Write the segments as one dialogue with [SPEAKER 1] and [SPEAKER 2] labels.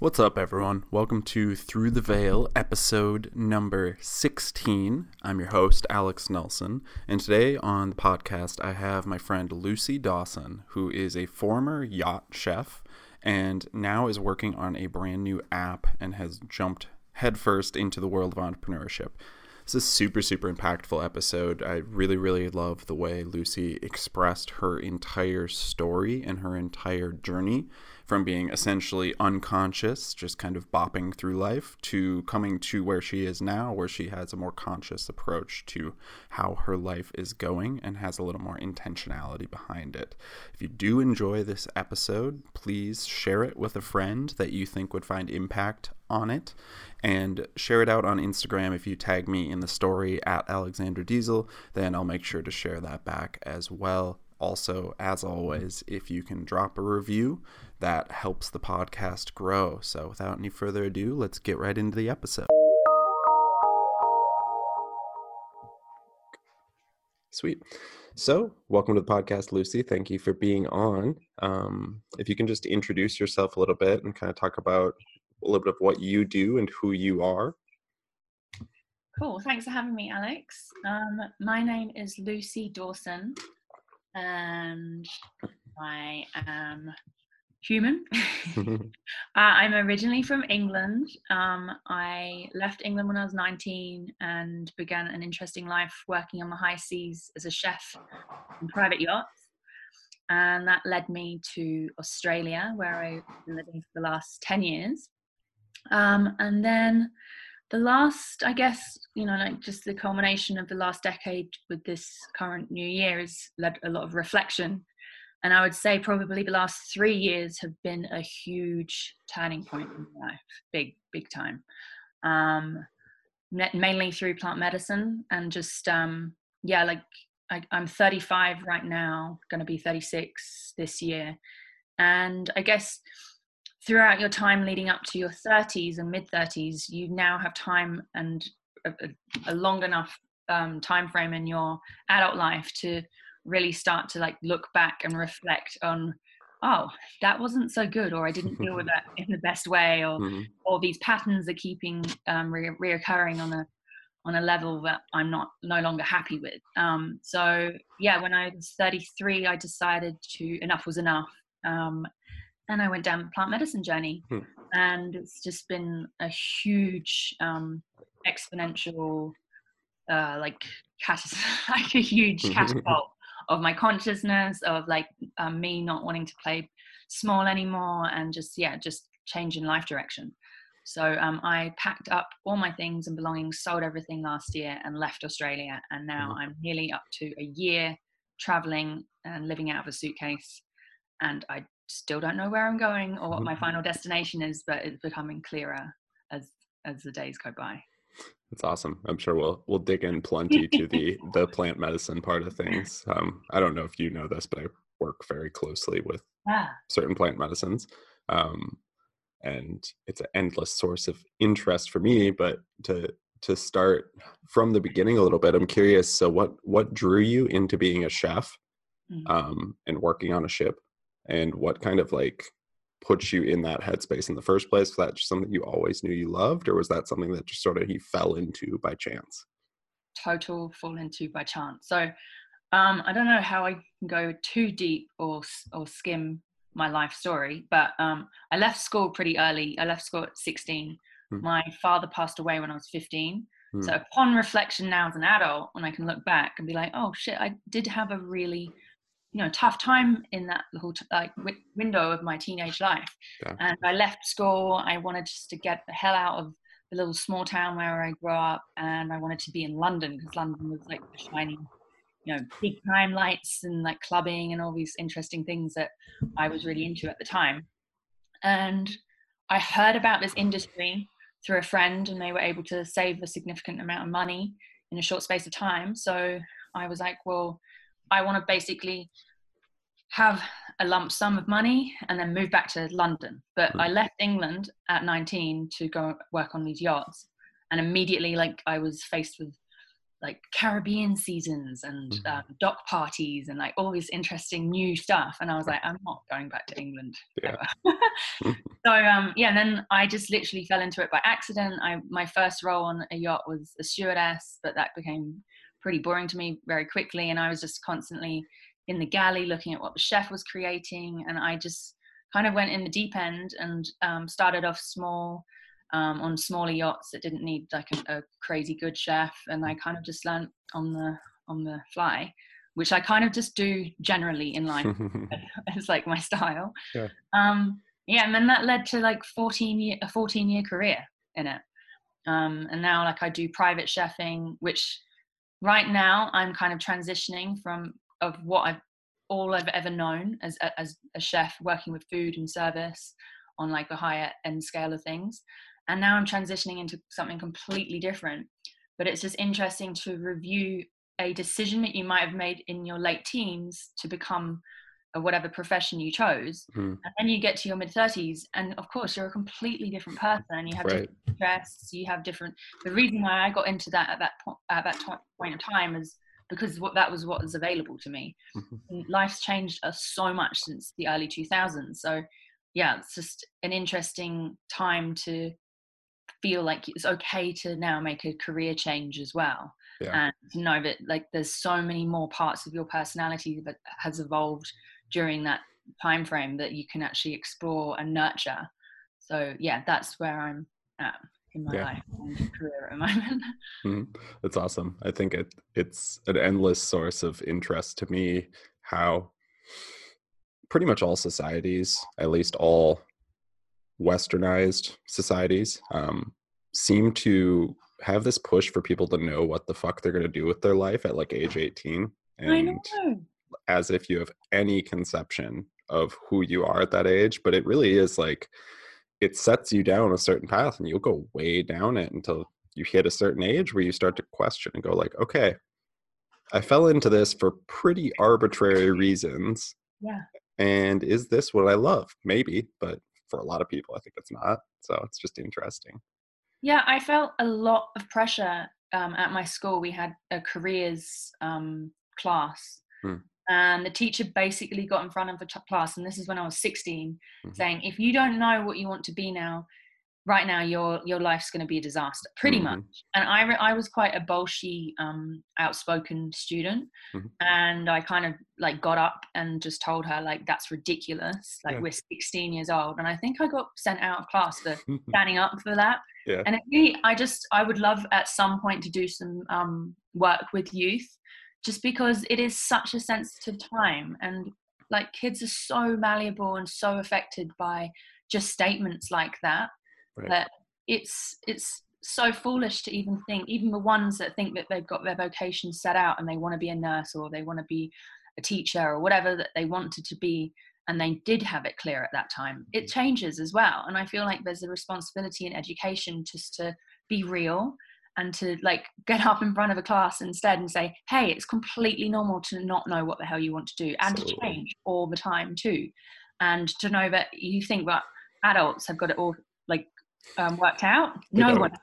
[SPEAKER 1] What's up, everyone? Welcome to Through the Veil, episode number 16. I'm your host, Alex Nelson, and today on the podcast, I have my friend Lucy Dawson, who is a former yacht chef and now is working on a brand new app and has jumped headfirst into the world of entrepreneurship. This is a super, super impactful episode. I really, really love the way Lucy expressed her entire story and her entire journey from being essentially unconscious, just kind of bopping through life, to coming to where she is now, where she has a more conscious approach to how her life is going and has a little more intentionality behind it. If you do enjoy this episode, please share it with a friend that you think would find impact on it and share it out on Instagram. If you tag me in the story at Alexander Diesel, then I'll make sure to share that back as well. Also, as always, if you can drop a review, that helps the podcast grow. So, without any further ado, let's get right into the episode. Sweet. So, welcome to the podcast, Lucy. Thank you for being on. Um, if you can just introduce yourself a little bit and kind of talk about a little bit of what you do and who you are.
[SPEAKER 2] Cool. Thanks for having me, Alex. Um, my name is Lucy Dawson, and I am human. uh, I'm originally from England. Um, I left England when I was 19 and began an interesting life working on the high seas as a chef in private yachts. And that led me to Australia, where I've been living for the last 10 years. Um, and then the last, I guess, you know, like just the culmination of the last decade with this current new year has led a lot of reflection and I would say probably the last three years have been a huge turning point in my life, big, big time. Um, mainly through plant medicine and just, um, yeah, like I, I'm 35 right now, going to be 36 this year. And I guess throughout your time leading up to your 30s and mid 30s, you now have time and a, a long enough um, time frame in your adult life to really start to like look back and reflect on oh that wasn't so good or i didn't deal with that in the best way or mm-hmm. or these patterns are keeping um, re- reoccurring on a on a level that i'm not no longer happy with um, so yeah when i was 33 i decided to enough was enough um, and i went down the plant medicine journey hmm. and it's just been a huge um, exponential uh, like like a huge catapult of my consciousness of like um, me not wanting to play small anymore and just yeah just change in life direction so um, i packed up all my things and belongings sold everything last year and left australia and now mm-hmm. i'm nearly up to a year traveling and living out of a suitcase and i still don't know where i'm going or what my mm-hmm. final destination is but it's becoming clearer as as the days go by
[SPEAKER 1] that's awesome. I'm sure we'll we'll dig in plenty to the the plant medicine part of things. Um, I don't know if you know this, but I work very closely with ah. certain plant medicines, um, and it's an endless source of interest for me. But to to start from the beginning a little bit, I'm curious. So, what what drew you into being a chef mm. um, and working on a ship, and what kind of like put you in that headspace in the first place? Was that just something you always knew you loved, or was that something that just sort of you fell into by chance?
[SPEAKER 2] Total fall into by chance. So um, I don't know how I can go too deep or or skim my life story, but um, I left school pretty early. I left school at 16. Hmm. My father passed away when I was 15. Hmm. So upon reflection now as an adult, when I can look back and be like, oh shit, I did have a really you know tough time in that little t- like w- window of my teenage life. Yeah. and i left school. I wanted just to get the hell out of the little small town where i grew up and i wanted to be in london because london was like the shining you know big time lights and like clubbing and all these interesting things that i was really into at the time. And i heard about this industry through a friend and they were able to save a significant amount of money in a short space of time. So i was like well I want to basically have a lump sum of money and then move back to London. But mm. I left England at 19 to go work on these yachts. And immediately, like, I was faced with like Caribbean seasons and um, dock parties and like all this interesting new stuff. And I was like, I'm not going back to England.
[SPEAKER 1] Yeah.
[SPEAKER 2] so um, yeah, and then I just literally fell into it by accident. I my first role on a yacht was a stewardess, but that became pretty boring to me very quickly, and I was just constantly in the galley looking at what the chef was creating, and I just kind of went in the deep end and um, started off small um, on smaller yachts that didn't need like a, a crazy good chef, and I kind of just learned on the on the fly, which I kind of just do generally in life. it's like my style.
[SPEAKER 1] Yeah.
[SPEAKER 2] Um, yeah, and then that led to like 14 year a 14 year career in it. Um, and now like I do private chefing, which right now I'm kind of transitioning from of what I've all I've ever known as a, as a chef working with food and service on like a higher end scale of things. And now I'm transitioning into something completely different. But it's just interesting to review a decision that you might have made in your late teens to become a whatever profession you chose
[SPEAKER 1] Mhm.
[SPEAKER 2] and then you get to your mid 30s and of course you're a completely different person you have
[SPEAKER 1] Right.
[SPEAKER 2] different interests you have different the reason why i got into that at that point at that to- point of time is because what that was what was available to me
[SPEAKER 1] Mhm.
[SPEAKER 2] Life's changed us so much since the early 2000s so yeah it's just an interesting time to feel like it's okay to now make a career change as well
[SPEAKER 1] Yeah.
[SPEAKER 2] and know that like there's so many more parts of your personality that has evolved during that time frame that you can actually explore and nurture so yeah that's where i'm at in my
[SPEAKER 1] Yeah.
[SPEAKER 2] life and career at the moment
[SPEAKER 1] Mhm. That's awesome. I think it it's an endless source of interest to me how pretty much all societies, at least all westernized societies, um, seem to have this push for people to know what the fuck they're going to do with their life at like age 18
[SPEAKER 2] i
[SPEAKER 1] and
[SPEAKER 2] know
[SPEAKER 1] as if you have any conception of who you are at that age but it really is like it sets you down a certain path and you'll go way down it until you hit a certain age where you start to question and go like okay i fell into this for pretty arbitrary reasons
[SPEAKER 2] yeah
[SPEAKER 1] and is this what i love maybe but for a lot of people i think it's not so it's just interesting
[SPEAKER 2] Yeah, I felt a lot of pressure um, at my school. We had a careers um, class,
[SPEAKER 1] Hmm.
[SPEAKER 2] And the teacher basically got in front of the t- class, and this is when I was 16,
[SPEAKER 1] Mhm.
[SPEAKER 2] saying, "If you don't know what you want to be now, right now, your your life's going to be a disaster, pretty
[SPEAKER 1] Mhm.
[SPEAKER 2] much." And I re- I was quite a bolshy, um, outspoken student,
[SPEAKER 1] Mhm.
[SPEAKER 2] and I kind of like got up and just told her like, "That's ridiculous. Like
[SPEAKER 1] Yeah.
[SPEAKER 2] we're 16 years old," and I think I got sent out of class for standing up for that
[SPEAKER 1] yeah
[SPEAKER 2] and it really i just i would love at some point to do some um, work with youth just because it is such a sensitive time and like kids are so malleable and so affected by just statements like that
[SPEAKER 1] Right.
[SPEAKER 2] that it's it's so foolish to even think even the ones that think that they've got their vocation set out and they want to be a nurse or they want to be a teacher or whatever that they wanted to be and they did have it clear at that time it mm. changes as well and i feel like there's a responsibility in education just to be real and to like get up in front of a class instead and say hey it's completely normal to not know what the hell you want to do and to change all the time too and to know that you think that adults have got it all like um, worked out
[SPEAKER 1] They
[SPEAKER 2] no
[SPEAKER 1] don't.
[SPEAKER 2] one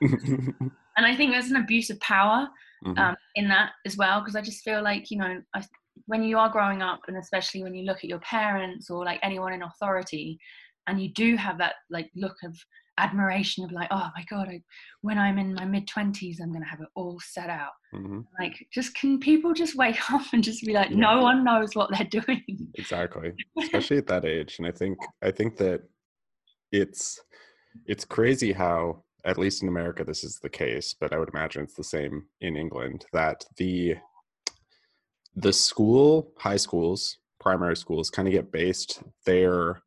[SPEAKER 2] and i think there's an abuse of power
[SPEAKER 1] Mhm.
[SPEAKER 2] um, in that as well because i just feel like you know I, when you are growing up and especially when you look at your parents or like anyone in authority and you do have that like look of admiration of like oh my god I, when i'm in my mid 20s i'm going to have it all set out
[SPEAKER 1] Mhm.
[SPEAKER 2] like just can people just wake up and just be like
[SPEAKER 1] Yeah.
[SPEAKER 2] no one knows what they're doing
[SPEAKER 1] exactly especially at that age and i think i think that it's it's crazy how at least in america this is the case but i would imagine it's the same in england that the the school high schools primary schools kind of get based their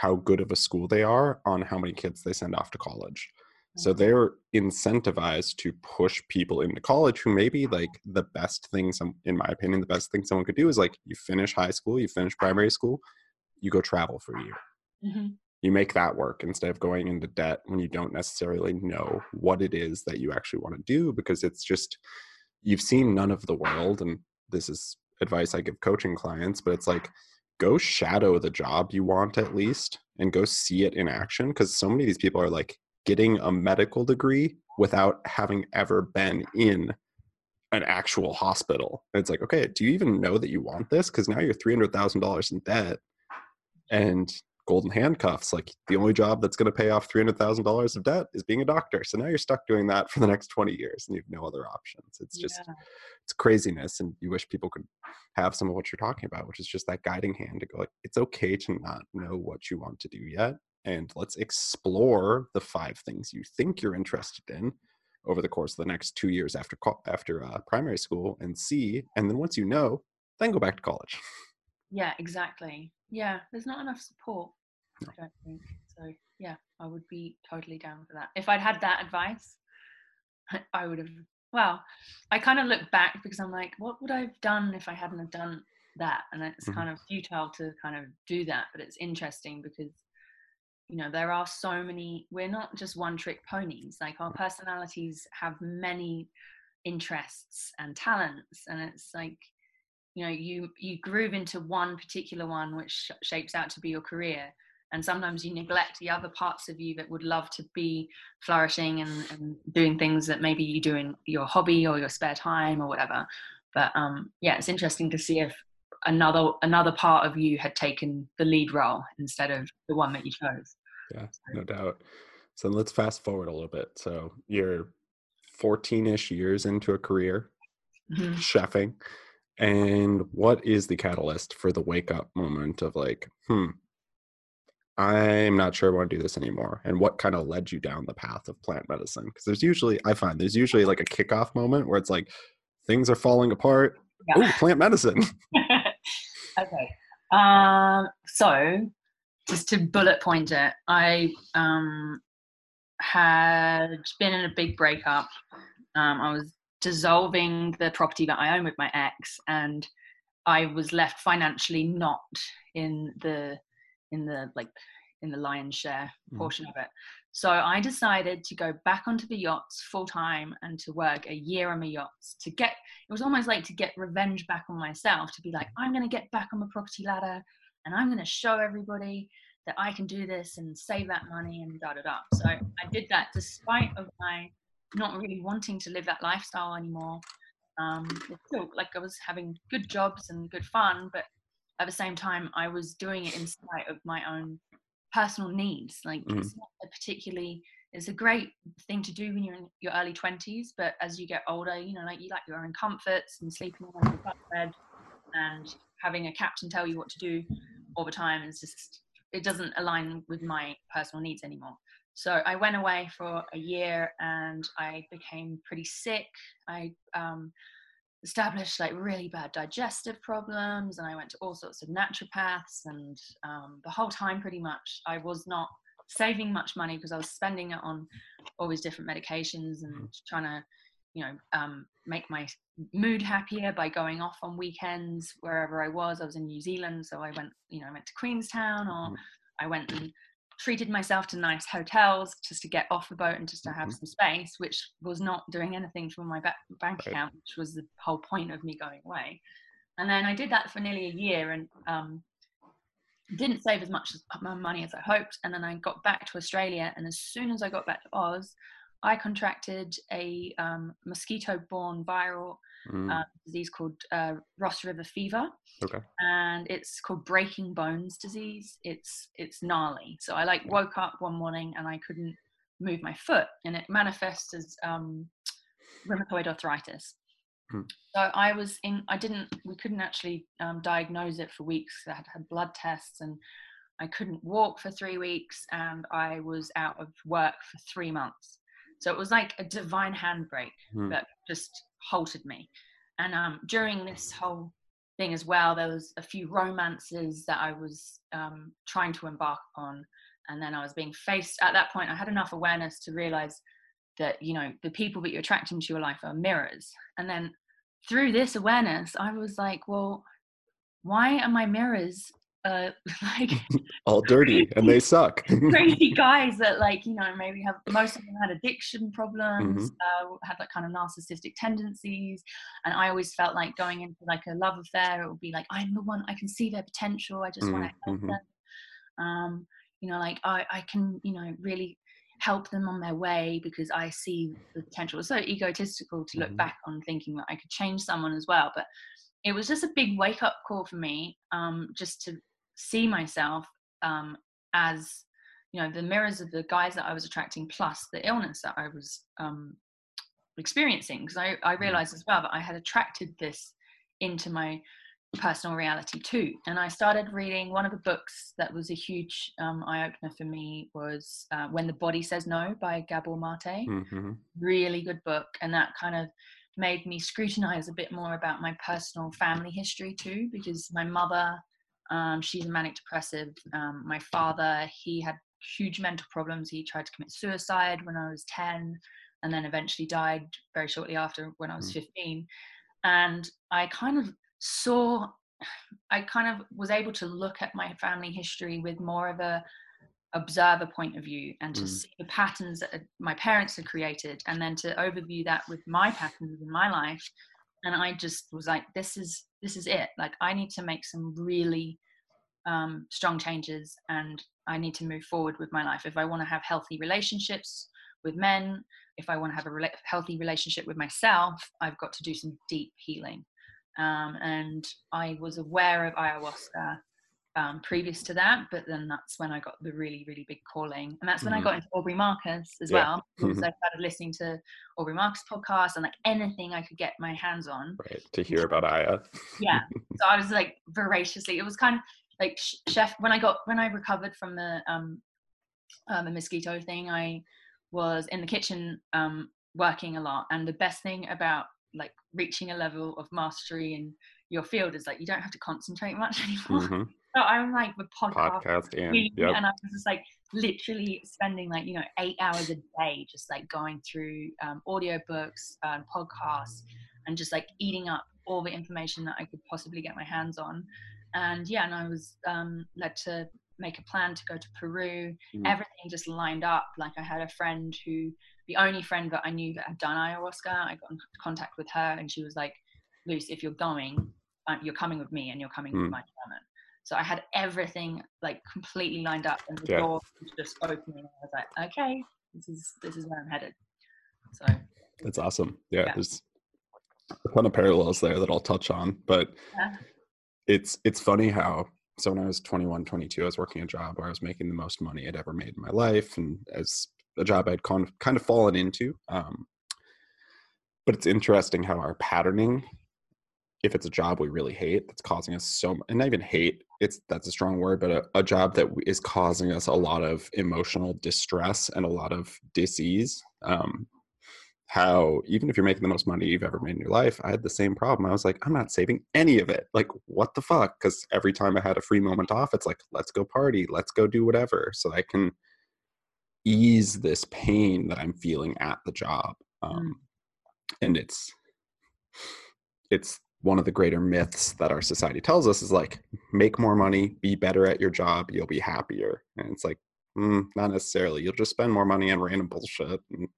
[SPEAKER 1] how good of a school they are on how many kids they send off to college. So they're incentivized to push people into college who maybe like the best thing some in my opinion the best thing someone could do is like you finish high school you finish primary school you go travel for a year.
[SPEAKER 2] Mhm.
[SPEAKER 1] you make that work instead of going into debt when you don't necessarily know what it is that you actually want to do because it's just you've seen none of the world and this is advice i give coaching clients but it's like go shadow the job you want at least and go see it in action because so many of these people are like getting a medical degree without having ever been in an actual hospital. And it's like, okay, do you even know that you want this? Because now you're three hundred thousand dollars in debt, and golden handcuffs. Like the only job that's going to pay off three hundred thousand dollars of debt is being a doctor. So now you're stuck doing that for the next twenty years, and you have no other options. It's just yeah. it's craziness, and you wish people could have some of what you're talking about, which is just that guiding hand to go. Like it's okay to not know what you want to do yet, and let's explore the five things you think you're interested in over the course of the next two years after after uh, primary school and see and then once you know then go back to college
[SPEAKER 2] yeah exactly yeah there's not enough support no. i don't think. So yeah i would be totally down for that. If i'd had that advice i would have well i kind of look back because i'm like what would i have done if i hadn't have done that? And it's mm-hmm. kind of futile to kind of do that but it's interesting because you know there are so many we're not just one trick ponies. Like our personalities have many interests and talents and it's like you know you you groove into one particular one which shapes out to be your career and sometimes you neglect the other parts of you that would love to be flourishing and, and doing things that maybe you do in your hobby or your spare time or whatever. But um yeah it's interesting to see if another another part of you had taken the lead role instead of the one that you chose.
[SPEAKER 1] Yeah no doubt. So let's fast forward a little bit. So you're 14ish years into a career mm-hmm. chefing and what is the catalyst for the wake up moment of like hmm i'm not sure i want to do this anymore and what kind of led you down the path of plant medicine because there's usually i find there's usually like a kickoff moment where it's like things are falling apart yeah. oh plant medicine
[SPEAKER 2] okay um so just to bullet point it, I um, had been in a big breakup. Um, I was dissolving the property that I own with my ex, and I was left financially not in the in the like in the lion's share mm. portion mm. of it. So I decided to go back onto the yachts full time and to work a year on the yachts to get. It was almost like to get revenge back on myself. To be like, I'm going to get back on the property ladder and I'm going to show everybody that I can do this and save that money and da da da. So I did that despite of my not really wanting to live that lifestyle anymore. Um, still like I was having good jobs and good fun, but at the same time I was doing it in spite of my own personal needs. Like mm. it's not a particularly it's a great thing to do when you're in your early 20s but as you get older you know like you like your own comforts and sleeping on your bed and having a captain tell you what to do all the time is just it doesn't align with my personal needs anymore. So I went away for a year and I became pretty sick. I um, established like really bad digestive problems and I went to all sorts of naturopaths and um, the whole time pretty much I was not saving much money because I was spending it on all these different medications and mm-hmm. trying to you know um, make my mood happier by going off on weekends wherever I was. I was in New Zealand, so I went you know I went to Queenstown or mm. I went and treated myself to nice hotels just to get off the boat and just to have mm-hmm. some space, which was not doing anything for my bank account, which was the whole point of me going away. And then I did that for nearly a year and um, didn't save as much money as I hoped. And then I got back to Australia, and as soon as I got back to Oz, I contracted a um, mosquito-borne viral mm. uh, disease called uh, Ross River fever.
[SPEAKER 1] Okay.
[SPEAKER 2] And it's called breaking bones disease. It's it's gnarly. So I like woke up one morning and I couldn't move my foot, and it manifests as um, rheumatoid arthritis. Mm. So I was in. I didn't. We couldn't actually um, diagnose it for weeks. I had had blood tests and. I couldn't walk for three weeks and I was out of work for three months. So it was like a divine handbrake mm. that just halted me. And um, during this whole thing as well, there was a few romances that I was um, trying to embark upon. And then I was being faced at that point, I had enough awareness to realize that, you know, the people that you're attracting to your life are mirrors. And then through this awareness, I was like, well, why are my mirrors uh, like
[SPEAKER 1] all dirty and they suck
[SPEAKER 2] crazy guys that like you know maybe have most of them had addiction problems mm-hmm. uh, had like kind of narcissistic tendencies and i always felt like going into like a love affair it would be like i'm the one i can see their potential i just mm-hmm. want to help them um you know like i i can you know really help them on their way because I see the potential. It's so egotistical to look mm-hmm. back on thinking that I could change someone as well. But it was just a big wake up call for me um, just to see myself um, as you know the mirrors of the guys that I was attracting plus the illness that I was um, experiencing because I, I mm. realized as well that I had attracted this into my personal reality too and i started reading one of the books that was a huge um, eye-opener for me was uh, when the body says no by gabor mate mm-hmm. really good book and that kind of made me scrutinize a bit more about my personal family history too because my mother um, she's a manic depressive um, my father he had huge mental problems he tried to commit suicide when i was 10 and then eventually died very shortly after when i was mm. 15 and i kind of saw i kind of was able to look at my family history with more of a observer point of view and to mm. see the patterns that my parents had created and then to overview that with my patterns in my life and i just was like this is this is it. Like i need to make some really um, strong changes and i need to move forward with my life. If i want to have healthy relationships with men if i want to have a re- healthy relationship with myself i've got to do some deep healing. Um, and I was aware of ayahuasca um, previous to that, but then that's when I got the really, really big calling. And that's when mm-hmm. I got into Aubrey Marcus as yeah. well, because mm-hmm. I started listening to Aubrey Marcus podcast and like anything I could get my hands on.
[SPEAKER 1] Right, to hear about Aya.
[SPEAKER 2] yeah. So I was like voraciously, it was kind of like chef, when I got, when I recovered from the, um, um, the mosquito thing, I was in the kitchen um, working a lot. And the best thing about like reaching a level of mastery in your field is like you don't have to concentrate much anymore. Mm-hmm. So I'm like with podcast, podcast and, yep. and I was just like literally spending like you know eight hours a day just like going through um, audio books and podcasts and just like eating up all the information that I could possibly get my hands on. And yeah, and I was um, led to make a plan to go to Peru. Mm. Everything just lined up. Like I had a friend who the only friend that I knew that had done ayahuasca, I got in contact with her and she was like, Luce, if you're going, um, you're coming with me and you're coming mm. with my shaman. So I had everything like completely lined up and the yeah. door was just opening. I was like, okay, this is this is where I'm headed. So
[SPEAKER 1] that's awesome. Yeah, yeah. there's a ton of parallels there that I'll touch on, but yeah. it's it's funny how so when I was 21, 22, I was working a job where I was making the most money I'd ever made in my life, and as a job I'd con- kind of fallen into. Um, but it's interesting how our patterning, if it's a job we really hate, that's causing us so, and not even hate, it's that's a strong word, but a, a job that is causing us a lot of emotional distress and a lot of disease. Um, how even if you're making the most money you've ever made in your life, I had the same problem. I was like, I'm not saving any of it. Like, what the fuck? Because every time I had a free moment off, it's like, let's go party, let's go do whatever, so I can ease this pain that I'm feeling at the job. Mm. Um, and it's it's one of the greater myths that our society tells us is like make more money, be better at your job, you'll be happier. And it's like mm, not necessarily. You'll just spend more money on random bullshit. And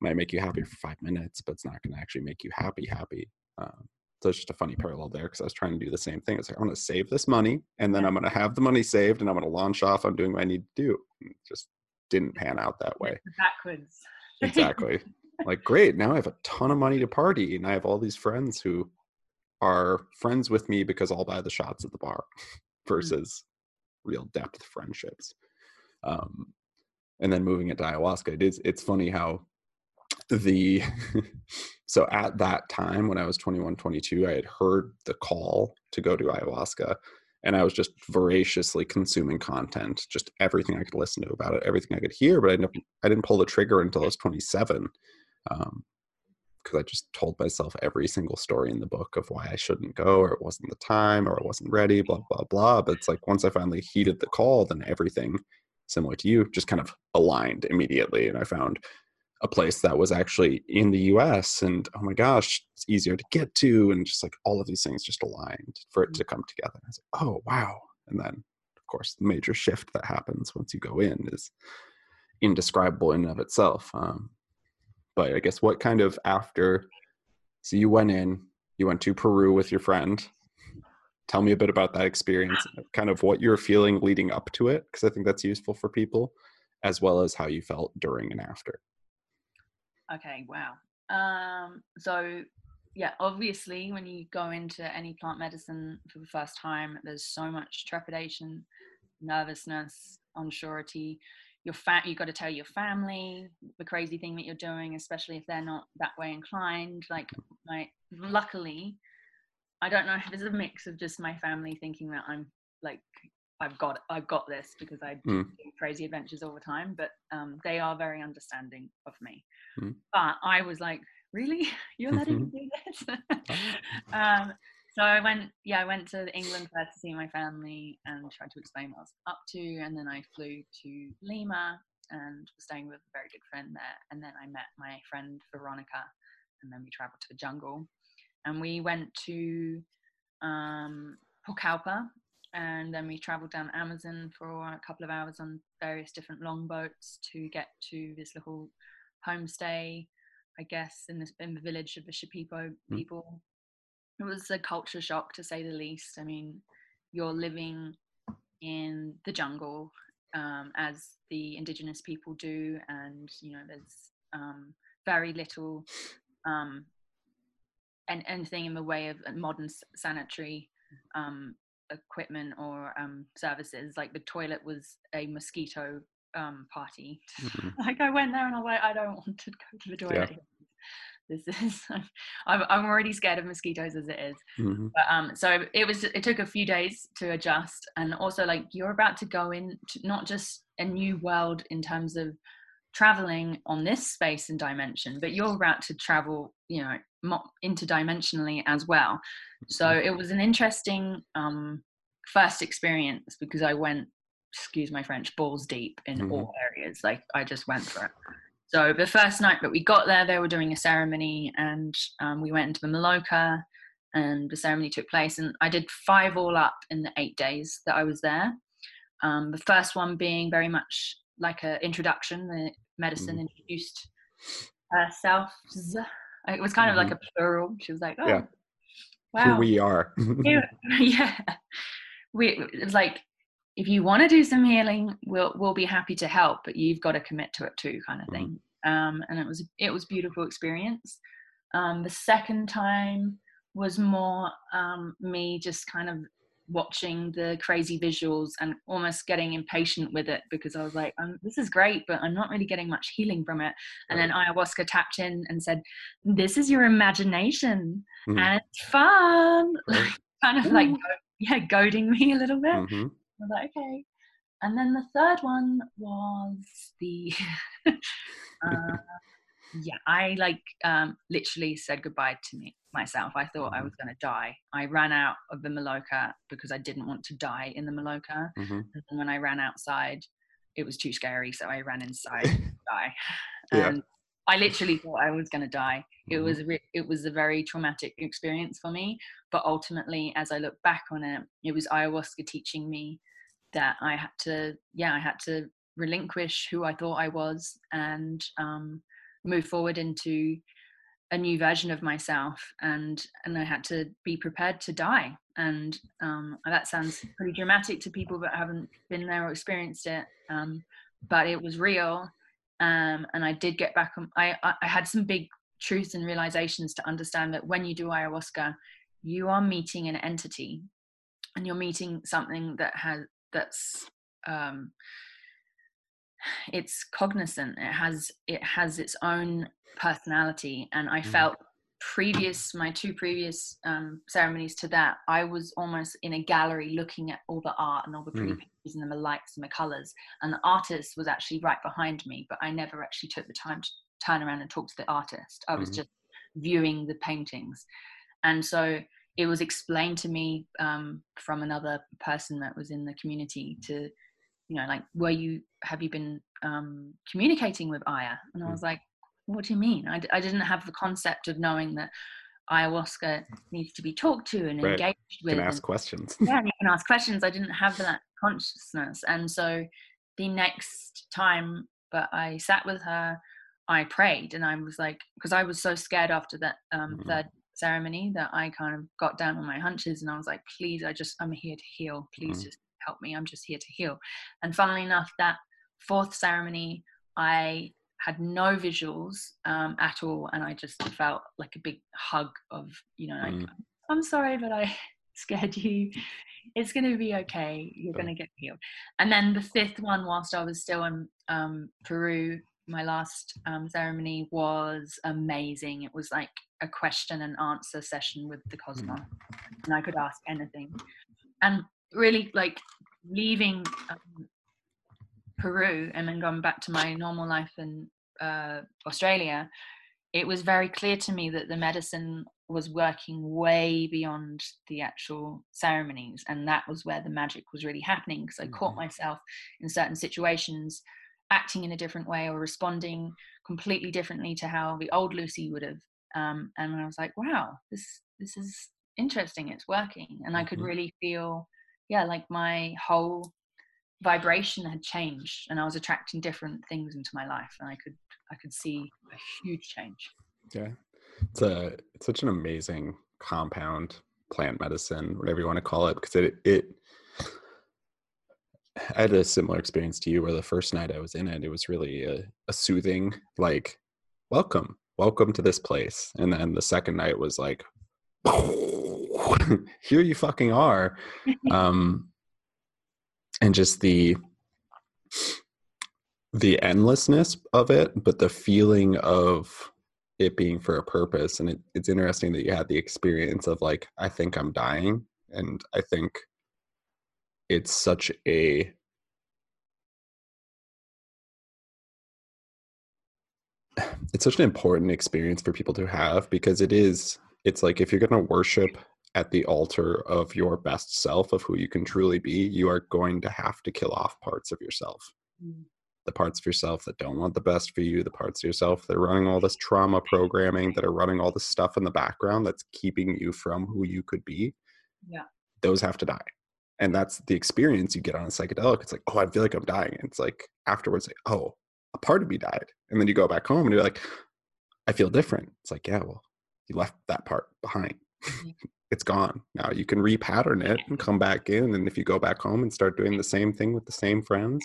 [SPEAKER 1] might make you happy for five minutes, but it's not going to actually make you happy. Happy. Um, so it's just a funny parallel there because I was trying to do the same thing. It's like I'm going to save this money, and then I'm going to have the money saved, and I'm going to launch off on doing what I need to do. And just didn't pan out that way.
[SPEAKER 2] Backwards.
[SPEAKER 1] exactly. Like, great. Now I have a ton of money to party, and I have all these friends who are friends with me because I'll buy the shots at the bar mm. versus mm. real depth friendships. Um, and then moving it to ayahuasca, it is, it's funny how the so at that time when i was 21 22 i had heard the call to go to ayahuasca and I was just voraciously consuming content, just everything I could listen to about it, everything I could hear. But I didn't, I didn't pull the trigger until I was 27, because I just told myself every single story in the book of why I shouldn't go, or it wasn't the time, or I wasn't ready, blah blah blah. But it's like once I finally heeded the call, then everything, similar to you, just kind of aligned immediately, and I found a place that was actually in the US and oh my gosh, it's easier to get to and just like all of these things just aligned for it to mm. come together. I was like, oh wow. And then of course the major shift that happens once you go in is indescribable in and of itself. Um, but I guess what kind of after so you went in, you went to Peru with your friend. Tell me a bit about that experience, kind of what you were feeling leading up to it, because I think that's useful for people as well as how you felt during and after.
[SPEAKER 2] Okay, wow. Um, so yeah, obviously, when you go into any plant medicine for the first time, there's so much trepidation, nervousness, unsurety. Your fat, you got to tell your family the crazy thing that you're doing, especially if they're not that way inclined. Like, my luckily, I don't know if it's a mix of just my family thinking that I'm like I've got I've got this because I do
[SPEAKER 1] Mm.
[SPEAKER 2] crazy adventures all the time, but um, they are very understanding of me.
[SPEAKER 1] Mm.
[SPEAKER 2] But I was like, really, you're letting me do this?
[SPEAKER 1] Oh.
[SPEAKER 2] um, so I went, yeah, I went to England first to see my family and tried to explain what I was up to, and then I flew to Lima and was staying with a very good friend there, and then I met my friend Veronica, and then we traveled to the jungle, and we went to um, Pucallpa, and then we traveled down Amazon for a couple of hours on various different longboats to get to this little homestay, I guess, in this in the village of the Shipibo
[SPEAKER 1] Mm.
[SPEAKER 2] It was a culture shock to say the least. I mean, you're living in the jungle um, as the indigenous people do, and you know there's um, very little um, and anything in the way of modern sanitary um, equipment or um, services. Like the toilet was a mosquito um, party.
[SPEAKER 1] Mhm.
[SPEAKER 2] like I went there and I was like, I don't want to go to the toilet. here. This is I'm I'm already scared of mosquitoes as it is.
[SPEAKER 1] Mhm.
[SPEAKER 2] But um, so it was. It took a few days to adjust, and also like you're about to go in to not just a new world in terms of traveling on this space and dimension, but you're about to travel, you know, mo- interdimensionally as well. So it was an interesting um, first experience because I went, excuse my French, balls deep in
[SPEAKER 1] Mhm.
[SPEAKER 2] all areas. Like I just went for it. So the first night that we got there, they were doing a ceremony, and um, we went into the Maloka, and the ceremony took place. And I did five all up in the eight days that I was there. Um, the first one being very much like an introduction. The medicine introduced herself. It was kind of like a plural. She was like, "Oh,
[SPEAKER 1] Yeah.
[SPEAKER 2] wow,
[SPEAKER 1] Here we are.
[SPEAKER 2] yeah, yeah. We it's like if you want to do some healing, we'll we'll be happy to help, but you've got to commit to it too, kind of
[SPEAKER 1] Mhm.
[SPEAKER 2] thing. Um, and it was it was beautiful experience. Um, the second time was more um, me just kind of watching the crazy visuals and almost getting impatient with it because I was like, um, this is great, but I'm not really getting much healing from it. And then ayahuasca tapped in and said, this is your imagination
[SPEAKER 1] Mhm.
[SPEAKER 2] and it's fun.
[SPEAKER 1] Right.
[SPEAKER 2] kind of like, yeah, goading me a little bit.
[SPEAKER 1] Mhm.
[SPEAKER 2] I was like, okay. And then the third one was the, uh, yeah, I like um, literally said goodbye to me myself. I thought I
[SPEAKER 1] Mhm.
[SPEAKER 2] was going to die. I ran out of the Maloka because I didn't want to die in the Maloka.
[SPEAKER 1] Mhm.
[SPEAKER 2] And when I ran outside, it was too scary, so I ran inside to die.
[SPEAKER 1] Yeah.
[SPEAKER 2] I literally thought I was going to die. It
[SPEAKER 1] Mhm.
[SPEAKER 2] was re- it was a very traumatic experience for me. But ultimately, as I look back on it, it was ayahuasca teaching me that I had to, yeah, I had to relinquish who I thought I was and um, move forward into a new version of myself and and i had to be prepared to die. And um, that sounds pretty dramatic to people that haven't been there or experienced it um, but it was real um, and i did get back on I, I I had some big truths and realizations to understand that when you do ayahuasca you are meeting an entity and you're meeting something that has that's um, it's cognizant it has it has its own personality and i
[SPEAKER 1] Mhm.
[SPEAKER 2] felt previous my two previous um, ceremonies to that i was almost in a gallery looking at all the art and all the pretty
[SPEAKER 1] Mm.
[SPEAKER 2] pictures and the lights and the colors and the artist was actually right behind me but i never actually took the time to turn around and talk to the artist i was
[SPEAKER 1] Mhm.
[SPEAKER 2] just viewing the paintings and so it was explained to me um, from another person that was in the community to you know like were you have you been um, communicating with aya and i
[SPEAKER 1] Mm.
[SPEAKER 2] was like what do you mean I, d- I didn't have the concept of knowing that ayahuasca needs to be talked to and
[SPEAKER 1] Right.
[SPEAKER 2] engaged with
[SPEAKER 1] Can
[SPEAKER 2] and-
[SPEAKER 1] ask questions.
[SPEAKER 2] yeah, you can ask questions. I didn't have that consciousness. And so the next time that I sat with her, I prayed and I was like, because I was so scared after that um,
[SPEAKER 1] Mhm.
[SPEAKER 2] third ceremony that I kind of got down on my hunches and I was like, please, I just, I'm here to heal. Please
[SPEAKER 1] Mhm.
[SPEAKER 2] just help me. I'm just here to heal. And funnily enough, that fourth ceremony, I had no visuals um, at all, and I just felt like a big hug of, you know, like, mm. I'm sorry, but I scared you. It's going to be okay. You're going to get healed. And then the fifth one, whilst I was still in um, Peru, my last um, ceremony was amazing. It was like a question and answer session with the cosmos, mm. and I could ask anything. And really, like leaving um, Peru and then going back to my normal life in uh, Australia, it was very clear to me that the medicine was working way beyond the actual ceremonies and that was where the magic was really happening because i mm-hmm. caught myself in certain situations acting in a different way or responding completely differently to how the old lucy would have um, and i was like wow this this is interesting it's working and i could mm-hmm. really feel yeah like my whole vibration had changed and i was attracting different things into my life and i could i could see a huge change
[SPEAKER 1] yeah it's a it's such an amazing compound plant medicine whatever you want to call it because it it I had a similar experience to you where the first night I was in it, it was really a, a, soothing, like, welcome, welcome to this place. And then the second night was like, here you fucking are. um, and just the the endlessness of it, but the feeling of it being for a purpose. And it, it's interesting that you had the experience of like, I think I'm dying. And I think it's such a it's such an important experience for people to have because it is it's like if you're going to worship at the altar of your best self of who you can truly be you are going to have to kill off parts of yourself mm the parts of yourself that don't want the best for you, the parts of yourself that are running all this trauma programming, that are running all this stuff in the background that's keeping you from who you could be.
[SPEAKER 2] Yeah.
[SPEAKER 1] Those have to die. And that's the experience you get on a psychedelic. It's like, oh, I feel like I'm dying. And it's like afterwards, like, oh, a part of me died. And then you go back home and you're like, I feel different. It's like, yeah, well, you left that part behind. Mm-hmm. it's gone. Now you can repattern it and come back in. And if you go back home and start doing the same thing with the same friends,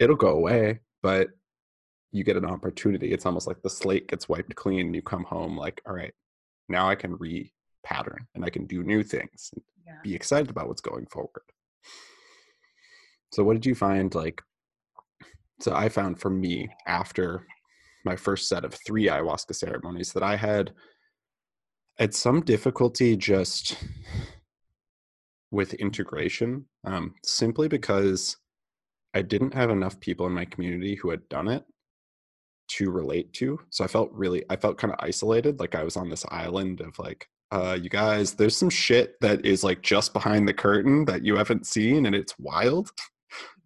[SPEAKER 1] it'll go away, but you get an opportunity. It's almost like the slate gets wiped clean and you come home like, all right, now I can repattern and I can do new things be excited about what's going forward. So what did you find like so I found for me after my first set of three ayahuasca ceremonies that I had had some difficulty just with integration um, simply because I didn't have enough people in my community who had done it to relate to. So I felt really, I felt kind of isolated. Like I was on this island of like, uh, you guys, there's some shit that is like just behind the curtain that you haven't seen and it's wild.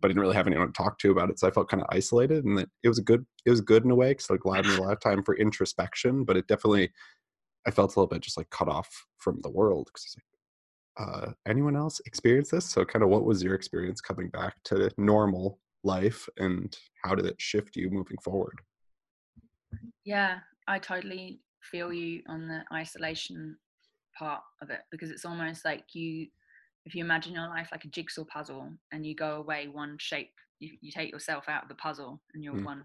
[SPEAKER 1] But I didn't really have anyone to talk to about it. So I felt kind of isolated and that it was a good, it was good in a way because it allowed me a lot of time for introspection. But it definitely, I felt a little bit just like cut off from the world because like, uh, anyone else experience this? So, kind of, what was your experience coming back to normal life, and how did it shift you moving forward?
[SPEAKER 2] Yeah, I totally feel you on the isolation part of it because it's almost like you, if you imagine your life like a jigsaw puzzle, and you go away one shape, you, you take yourself out of the puzzle, and you're mm. one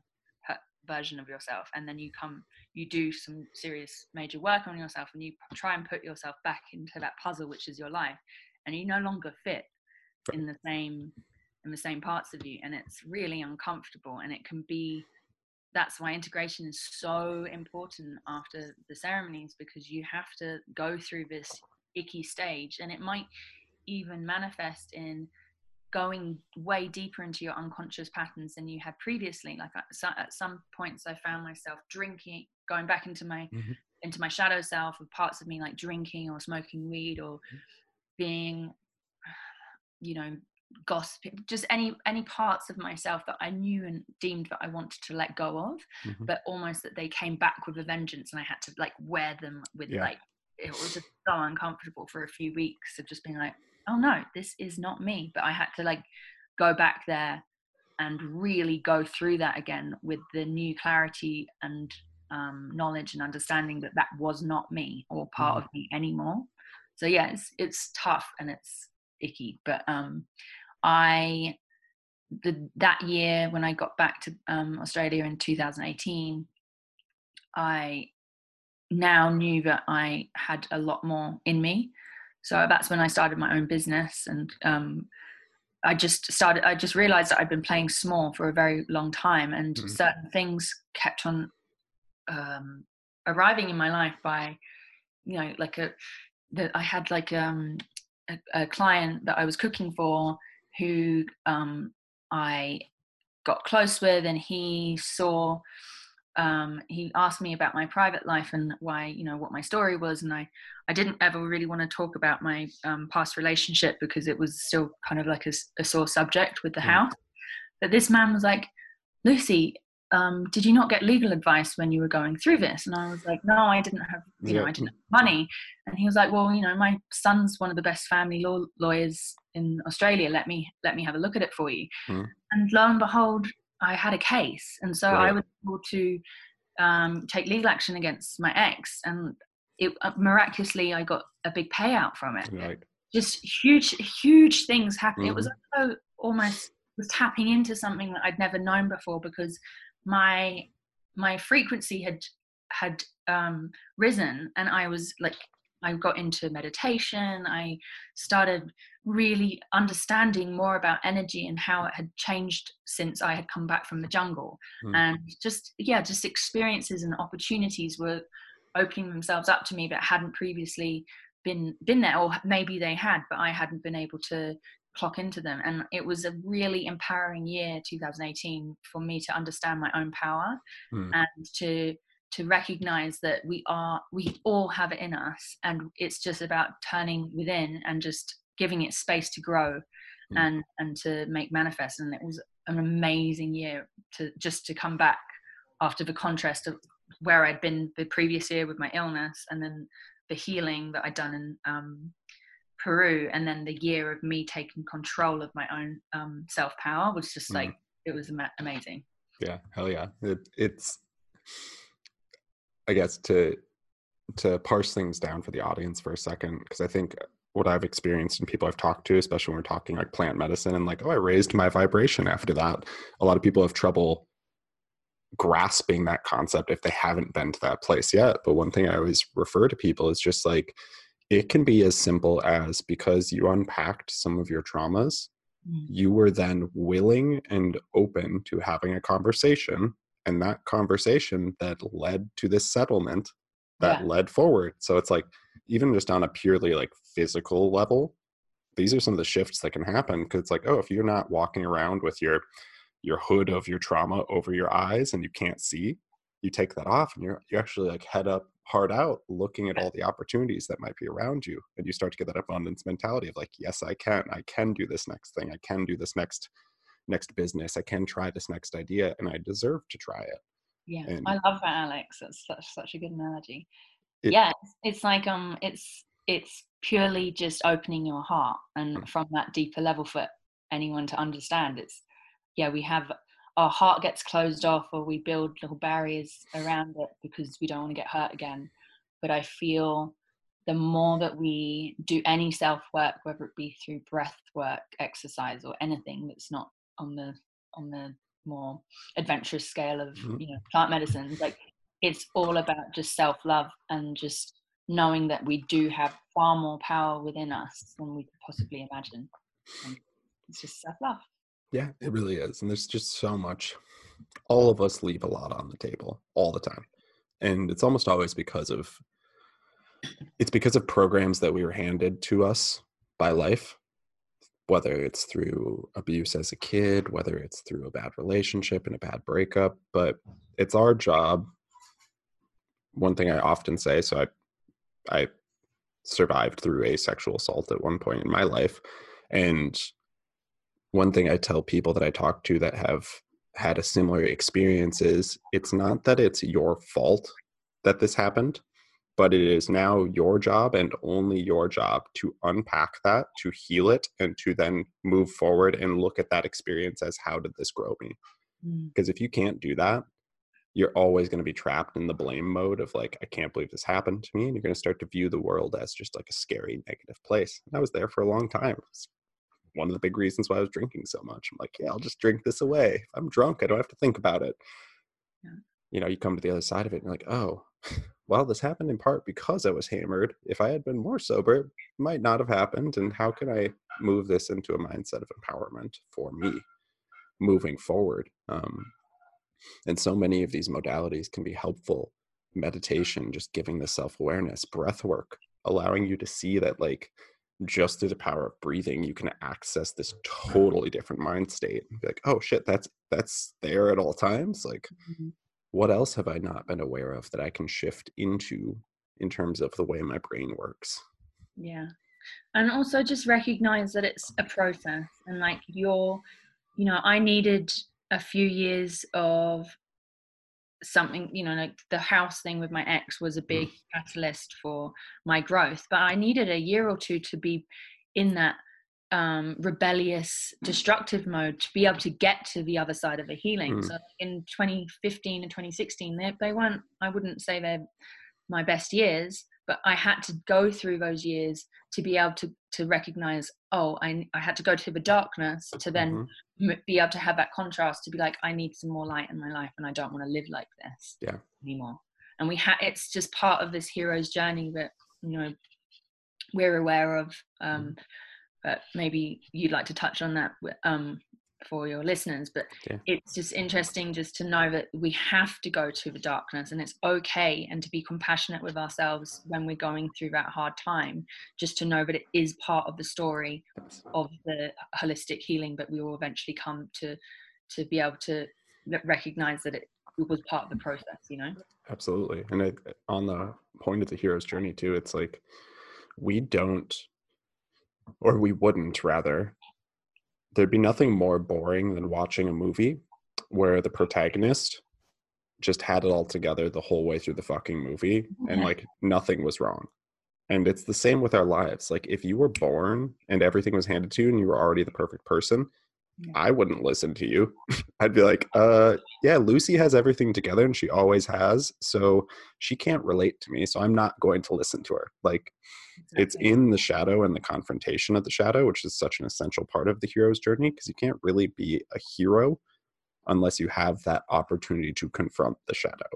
[SPEAKER 2] version of yourself. And then you come you do some serious major work on yourself and you try and put yourself back into that puzzle which is your life. And you no longer fit in the same in the same parts of you. And it's really uncomfortable and it can be that's why integration is so important after the ceremonies because you have to go through this icky stage and it might even manifest in going way deeper into your unconscious patterns than you had previously like at some points i found myself drinking going back into my mm-hmm. into my shadow self of parts of me like drinking or smoking weed or mm-hmm. being you know gossiping just any any parts of myself that i knew and deemed that i wanted to let go of mm-hmm. but almost that they came back with a vengeance and i had to like wear them with yeah. like it was just so uncomfortable for a few weeks of just being like oh no, this is not me. But I had to like go back there and really go through that again with the new clarity and um, knowledge and understanding that that was not me or part mm. of me anymore. So yeah, it's, it's tough and it's icky, but um, I the, that year when I got back to um, Australia in 2018, I now knew that I had a lot more in me. So that's when I started my own business, and um, I just started. I just realized that I'd been playing small for a very long time, and mm-hmm. certain things kept on um, arriving in my life by, you know, like a that I had like um, a, a, client that I was cooking for who um, I got close with, and he saw um, he asked me about my private life and why you know what my story was and i i didn't ever really want to talk about my um, past relationship because it was still kind of like a, a sore subject with the mm. house but this man was like lucy um, did you not get legal advice when you were going through this and i was like no i didn't have you yeah. know i didn't have money and he was like well you know my son's one of the best family law lawyers in australia let me let me have a look at it for you mm. and lo and behold I had a case, and so right. I was able to um, take legal action against my ex, and it uh, miraculously I got a big payout from it. Right. Just huge, huge things happened. Mm-hmm. It was mm-hmm. almost was tapping into something that I'd never known before because my my frequency had had um, risen, and I was like I got into meditation. I started really understanding more about energy and how it had changed since I had come back from the jungle. Mm. And just, yeah, just experiences and opportunities were opening themselves up to me that hadn't previously been been there or maybe they had but i hadn't been able to clock into them and it was a really empowering year 2018 for me to understand my own power mm. and to to recognize that we are we all have it in us and it's just about turning within and just giving it space to grow mm. and and to make manifest and it was an amazing year to just to come back after the contrast of where I'd been the previous year with my illness and then the healing that I'd done in um, Peru and then the year of me taking control of my own um, self power was just like mm. it was ama- amazing.
[SPEAKER 1] Yeah, hell yeah! It, it's I guess to to parse things down for the audience for a second because I think what I've experienced and people I've talked to, especially when we're talking like plant medicine and like, oh, I raised my vibration after that. A lot of people have trouble grasping that concept if they haven't been to that place yet. But one thing I always refer to people is just like, it can be as simple as because you unpacked some of your traumas, mm. you were then willing and open to having a conversation. And that conversation that led to this settlement that yeah. led forward. So it's like, even just on a purely like physical level, these are some of the shifts that can happen because it's like, oh, if you're not walking around with your your hood of your trauma over your eyes and you can't see, you take that off and you're you actually like head up hard out looking at eh. all the opportunities that might be around you and you start to get that abundance mentality of like yes i can i can do this next thing i can do this next next business. I can try this next idea and i deserve to try it.
[SPEAKER 2] Yeah and, i love that alex. That's such such a good analogy. It, yeah it's like um it's it's purely just opening your heart and mm. from that deeper level for anyone to understand. It's yeah we have our heart gets closed off or we build little barriers around it because we don't want to get hurt again. But i feel the more that we do any self work whether it be through breath work exercise or anything that's not on the on the more adventurous scale of mm-hmm. you know plant medicine like it's all about just self love and just knowing that we do have far more power within us than we could possibly imagine. And it's just self love.
[SPEAKER 1] Yeah, it really is. And there's just so much. All of us leave a lot on the table all the time. And it's almost always because of it's because of programs that we were handed to us by life whether it's through abuse as a kid, whether it's through a bad relationship and a bad breakup, but it's our job one thing I often say, so I I survived through a sexual assault at one point in my life. And one thing I tell people that I talk to that have had a similar experience is it's not that it's your fault that this happened, but it is now your job and only your job to unpack that, to heal it, and to then move forward and look at that experience as how did this grow me? Because mm. if you can't do that, you're always going to be trapped in the blame mode of like i can't believe this happened to me and you're going to start to view the world as just like a scary negative place and i was there for a long time one of the big reasons why I was drinking so much. I'm like, yeah, I'll just drink this away. If I'm drunk, I don't have to think about it. Yeah. You know, you come to the other side of it and you're like, oh, well, this happened in part because I was hammered. If I had been more sober, it might not have happened. And how can I move this into a mindset of empowerment for me moving forward? Um, and so many of these modalities can be helpful. Meditation, just giving the self awareness, breath work, allowing you to see that, like, just through the power of breathing, you can access this totally different mind state. Be like, oh shit, that's that's there at all times. Like, mm-hmm what else have I not been aware of that I can shift into in terms of the way my brain works?
[SPEAKER 2] Yeah. And also just recognize that it's a process and like you're, you know, I needed a few years of something, you know, like the house thing with my ex was a big mm. catalyst for my growth, but I needed a year or two to be in that um, rebellious, destructive mode to be able to get to the other side of a healing. Mm. So in 2015 and 2016, they, they weren't, I wouldn't say they're my best years, but I had to go through those years to be able to, to recognize, oh, I, I had to go to the darkness to then mm-hmm. be able to have that contrast to be like, I need some more light in my life and I don't want to live like this
[SPEAKER 1] yeah.
[SPEAKER 2] anymore. And we had, it's just part of this hero's journey that, you know, we're aware of. Um, mm but maybe you'd like to touch on that um, for your listeners but yeah. it's just interesting just to know that we have to go to the darkness and it's okay and to be compassionate with ourselves when we're going through that hard time just to know that it is part of the story of the holistic healing but we will eventually come to to be able to recognize that it was part of the process you know
[SPEAKER 1] absolutely and I, on the point of the hero's journey too it's like we don't or we wouldn't rather there'd be nothing more boring than watching a movie where the protagonist just had it all together the whole way through the fucking movie and like nothing was wrong and it's the same with our lives like if you were born and everything was handed to you and you were already the perfect person I wouldn't listen to you. I'd be like, uh, yeah, Lucy has everything together and she always has. So she can't relate to me. So I'm not going to listen to her. Like, exactly. it's in the shadow and the confrontation of the shadow, which is such an essential part of the hero's journey because you can't really be a hero unless you have that opportunity to confront the shadow.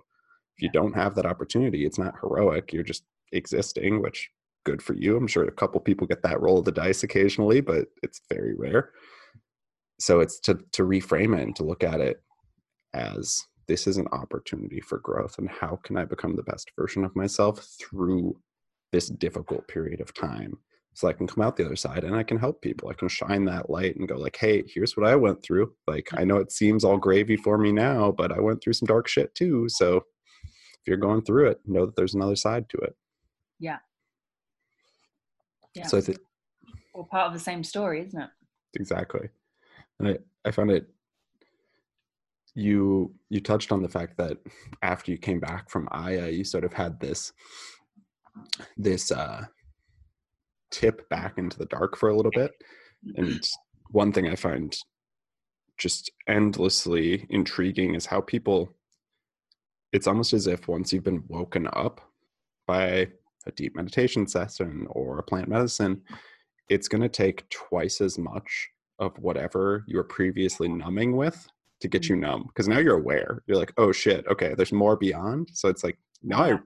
[SPEAKER 1] If you don't have that opportunity, it's not heroic. You're just existing, which good for you. I'm sure a couple people get that roll of the dice occasionally, but it's very rare so it's to to reframe it and to look at it as this is an opportunity for growth and how can i become the best version of myself through this difficult period of time so i can come out the other side and i can help people. I can shine that light and go like hey here's what i went through. Like i know it seems all gravy for me now but i went through some dark shit too so if you're going through it know that there's another side to it.
[SPEAKER 2] Yeah. Yeah.
[SPEAKER 1] So i think
[SPEAKER 2] well part of the same story isn't it?
[SPEAKER 1] Exactly. And I, I found it you you touched on the fact that after you came back from Aya, you sort of had this this uh tip back into the dark for a little bit. And one thing I find just endlessly intriguing is how people it's almost as if once you've been woken up by a deep meditation session or a plant medicine, it's going to take twice as much of whatever you were previously numbing with to get you mm-hmm. numb. Because now you're aware. You're like oh shit. Okay there's more beyond. So it's like now i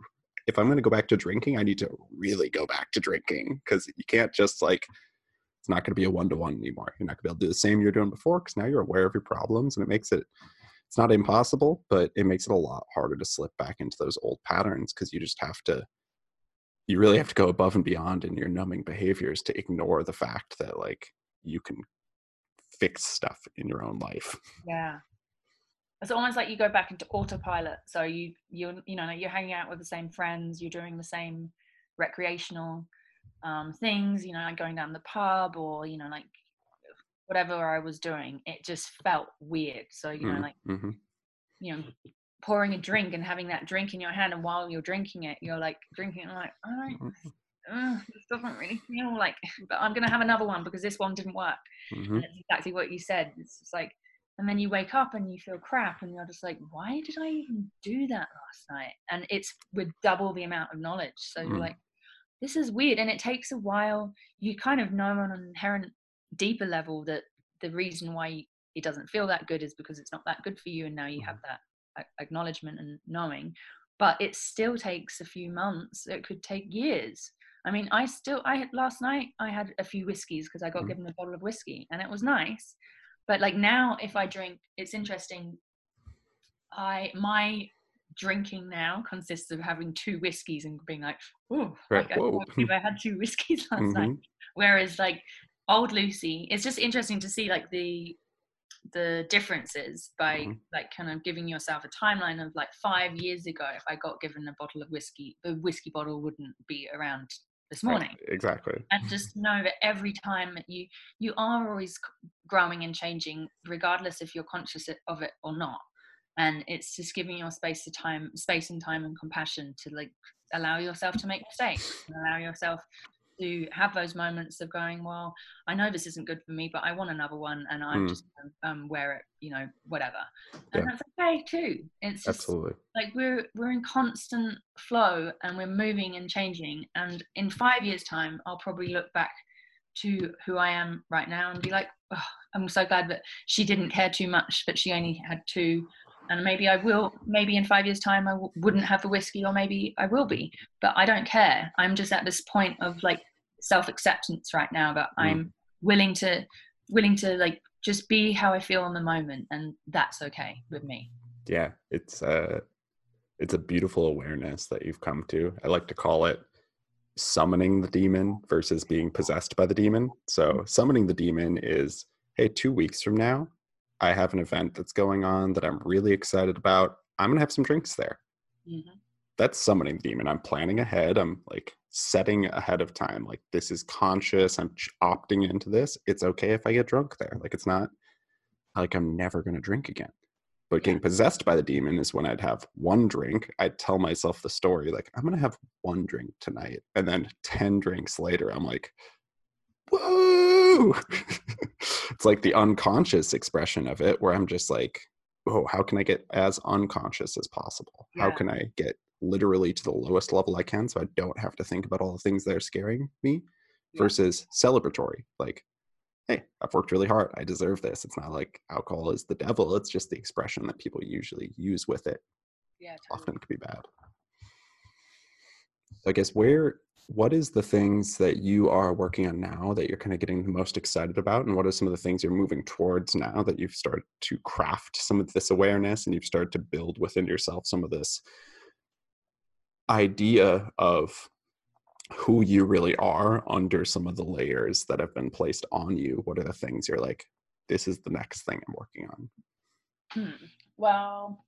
[SPEAKER 1] if i'm going to go back to drinking i need to really go back to drinking because you can't just like it's not going to be a one-to-one anymore you're not going to be able to do the same you're doing before because now you're aware of your problems and it makes it it's not impossible but it makes it a lot harder to slip back into those old patterns because you just have to you really have to go above and beyond in your numbing behaviors to ignore the fact that like you can fix stuff in your own life.
[SPEAKER 2] Yeah. It's almost like you go back into autopilot. So you you you know you're hanging out with the same friends, you're doing the same recreational um, things, you know, like going down the pub or you know like whatever I was doing. It just felt weird. So you know mm, like mm-hmm. you know pouring a drink and having that drink in your hand and while you're drinking it you're like drinking and like all right mm-hmm this doesn't really feel like, but I'm going to have another one because this one didn't work. Mm-hmm. And it's exactly what you said. It's just like, and then you wake up and you feel crap and you're just like, why did I even do that last night? And it's with double the amount of knowledge. So mm. you're like, this is weird. And it takes a while. You kind of know on an inherent deeper level that the reason why it doesn't feel that good is because it's not that good for you and now you have
[SPEAKER 1] Mm-hmm.
[SPEAKER 2] that acknowledgement and knowing but it still takes a few months it could take years i mean i still i had last night i had a few whiskeys because i got
[SPEAKER 1] Mhm.
[SPEAKER 2] given a bottle of whiskey and it was nice but like now if i drink it's interesting i my drinking now consists of having two whiskeys and being like oh
[SPEAKER 1] Right,
[SPEAKER 2] like, I,
[SPEAKER 1] whoa.
[SPEAKER 2] can't believe I had two whiskeys last night
[SPEAKER 1] Mhm.
[SPEAKER 2] whereas like old lucy it's just interesting to see like the the differences by
[SPEAKER 1] Mhm.
[SPEAKER 2] like kind of giving yourself a timeline of like five years ago if i got given a bottle of whiskey the whiskey bottle wouldn't be around this morning
[SPEAKER 1] Exactly.
[SPEAKER 2] and just know that every time that you you are always growing and changing regardless if you're conscious of it or not and it's just giving your space to time space and time and compassion to like allow yourself to make mistakes and allow yourself to have those moments of going well i know this isn't good for me but i want another one and i'm
[SPEAKER 1] Mm.
[SPEAKER 2] just um, um wear it you know whatever
[SPEAKER 1] Yeah.
[SPEAKER 2] and that's okay too. It's just
[SPEAKER 1] Absolutely.
[SPEAKER 2] like we're we're in constant flow and we're moving and changing. And in five years time i'll probably look back to who i am right now and be like oh, i'm so glad that she didn't care too much that she only had two. And maybe i will maybe in five years time I w- wouldn't have the whiskey or maybe i will be. But i don't care. I'm just at this point of like self-acceptance right now that
[SPEAKER 1] Mm.
[SPEAKER 2] i'm willing to willing to like just be how i feel in the moment and that's okay with me
[SPEAKER 1] Yeah, it's a it's a beautiful awareness that you've come to. I like to call it summoning the demon versus being possessed by the demon. So summoning the demon is, hey, two weeks from now, I have an event that's going on that I'm really excited about. I'm gonna have some drinks there.
[SPEAKER 2] Mhm.
[SPEAKER 1] That's summoning the demon. I'm planning ahead. I'm like setting ahead of time. Like this is conscious. I'm opting into this. It's okay if I get drunk there. Like it's not like I'm never gonna drink again. But getting possessed by the demon is when I'd have one drink. I'd tell myself the story, like, I'm going to have one drink tonight. And then 10 drinks later, I'm like, whoa. it's like the unconscious expression of it, where I'm just like, oh, how can I get as unconscious as possible? How can I get literally to the lowest level I can so I don't have to think about all the things that are scaring me
[SPEAKER 2] Yeah.
[SPEAKER 1] versus celebratory? Like, hey, I've worked really hard. I deserve this. It's not like alcohol is the devil. It's just the expression that people usually use with it.
[SPEAKER 2] yeah
[SPEAKER 1] Often can be bad. So I guess where, what is the things that you are working on now that you're kind of getting the most excited about? And what are some of the things you're moving towards now that you've started to craft some of this awareness and you've started to build within yourself some of this idea of who you really are under some of the layers that have been placed on you what are the things you're like this is the next thing i'm working on
[SPEAKER 2] Hmm. Well,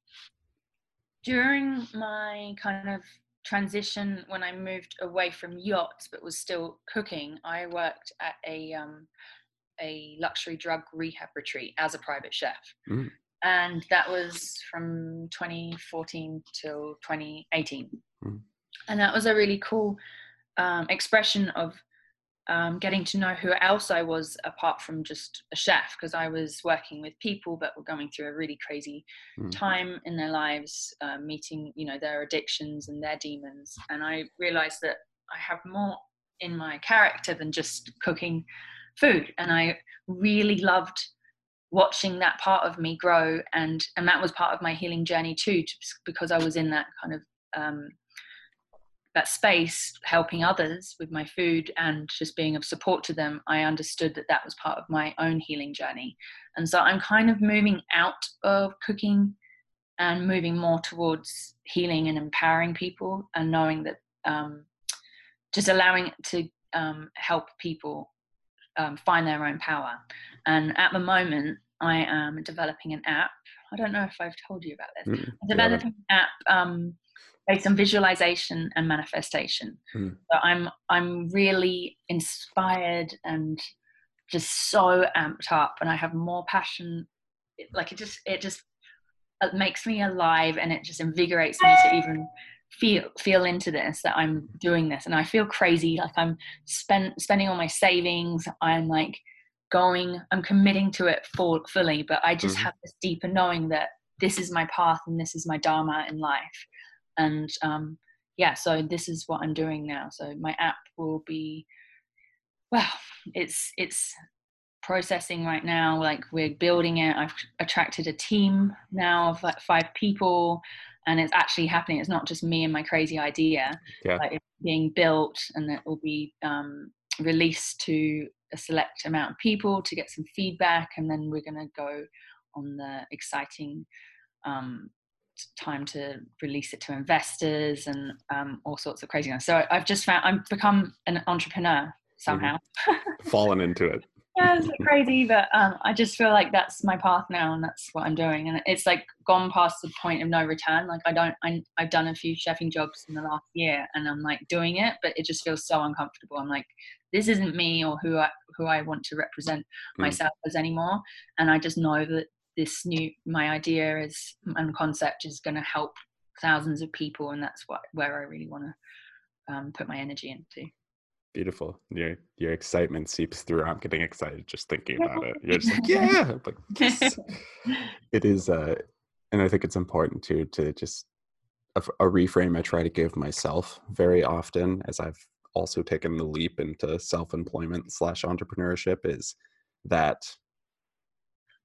[SPEAKER 2] during my kind of transition when I moved away from yachts but was still cooking, I worked at a um, a luxury drug rehab retreat as a private chef,
[SPEAKER 1] Mm.
[SPEAKER 2] and that was from 2014 till 2018,
[SPEAKER 1] Mm.
[SPEAKER 2] and that was a really cool um, expression of um, getting to know who else I was apart from just a chef because I was working with people that were going through a really crazy
[SPEAKER 1] Mm.
[SPEAKER 2] time in their lives, uh, meeting you know their addictions and their demons, and I realized that I have more in my character than just cooking food, and I really loved watching that part of me grow and and that was part of my healing journey too to, because i was in that kind of um, that space helping others with my food and just being of support to them i understood that that was part of my own healing journey. And so i'm kind of moving out of cooking and moving more towards healing and empowering people and knowing that um, just allowing it to um, help people um, find their own power. And at the moment i am developing an app. I don't know if i've told you about this.
[SPEAKER 1] Mm.
[SPEAKER 2] I'm developing an app um, based on visualization and manifestation.
[SPEAKER 1] Hmm.
[SPEAKER 2] So I'm I'm really inspired and just so amped up, and I have more passion. It, like it just it just it makes me alive, and it just invigorates me to even feel feel into this that I'm doing this, and I feel crazy. Like I'm spend spending all my savings. I'm like going. I'm committing to it full, fully, but I just
[SPEAKER 1] Mhm.
[SPEAKER 2] have this deeper knowing that this is my path and this is my dharma in life and um, yeah so this is what i'm doing now so my app will be well it's it's processing right now. Like we're building it. I've attracted a team now of like five people, and it's actually happening. It's not just me and my crazy idea.
[SPEAKER 1] Yeah.
[SPEAKER 2] Like it's being built, and it will be um, released to a select amount of people to get some feedback, and then we're going to go on the exciting um, time to release it to investors and um, all sorts of craziness. So I've just found I've become an entrepreneur somehow.
[SPEAKER 1] Mm-hmm. Fallen into it.
[SPEAKER 2] yeah, it's crazy, but um, I just feel like that's my path now, and that's what I'm doing. And it's like gone past the point of no return. Like I don't, I, I've done a few chefing jobs in the last year, and I'm like doing it, but it just feels so uncomfortable. I'm like, this isn't me or who I who I want to represent mm. myself as anymore. And I just know that this new my idea is and concept is going to help thousands of people, and that's what where I really want to um, put my energy into.
[SPEAKER 1] Beautiful. Your your excitement seeps through. I'm getting excited just thinking about it. You're just like yeah! Like yes. it is uh and i think it's important too to just a, a, reframe i try to give myself very often as i've also taken the leap into self-employment slash entrepreneurship is that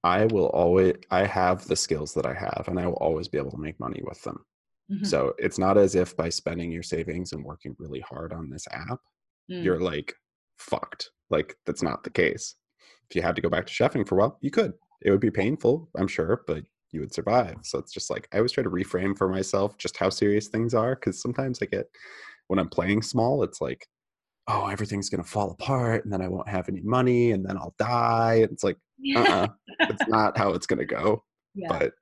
[SPEAKER 1] i will always i have the skills that i have and i will always be able to make money with them mm-hmm. so it's not as if by spending your savings and working really hard on this app mm. you're like fucked. Like that's not the case. If you had to go back to chefing for a while, you could. It would be painful, I'm sure, but you would survive. So it's just like I always try to reframe for myself just how serious things are because sometimes I get when I'm playing small, it's like, oh, everything's gonna fall apart, and then I won't have any money, and then I'll die. It's like, uh-uh, it's not how it's gonna go. Yeah. But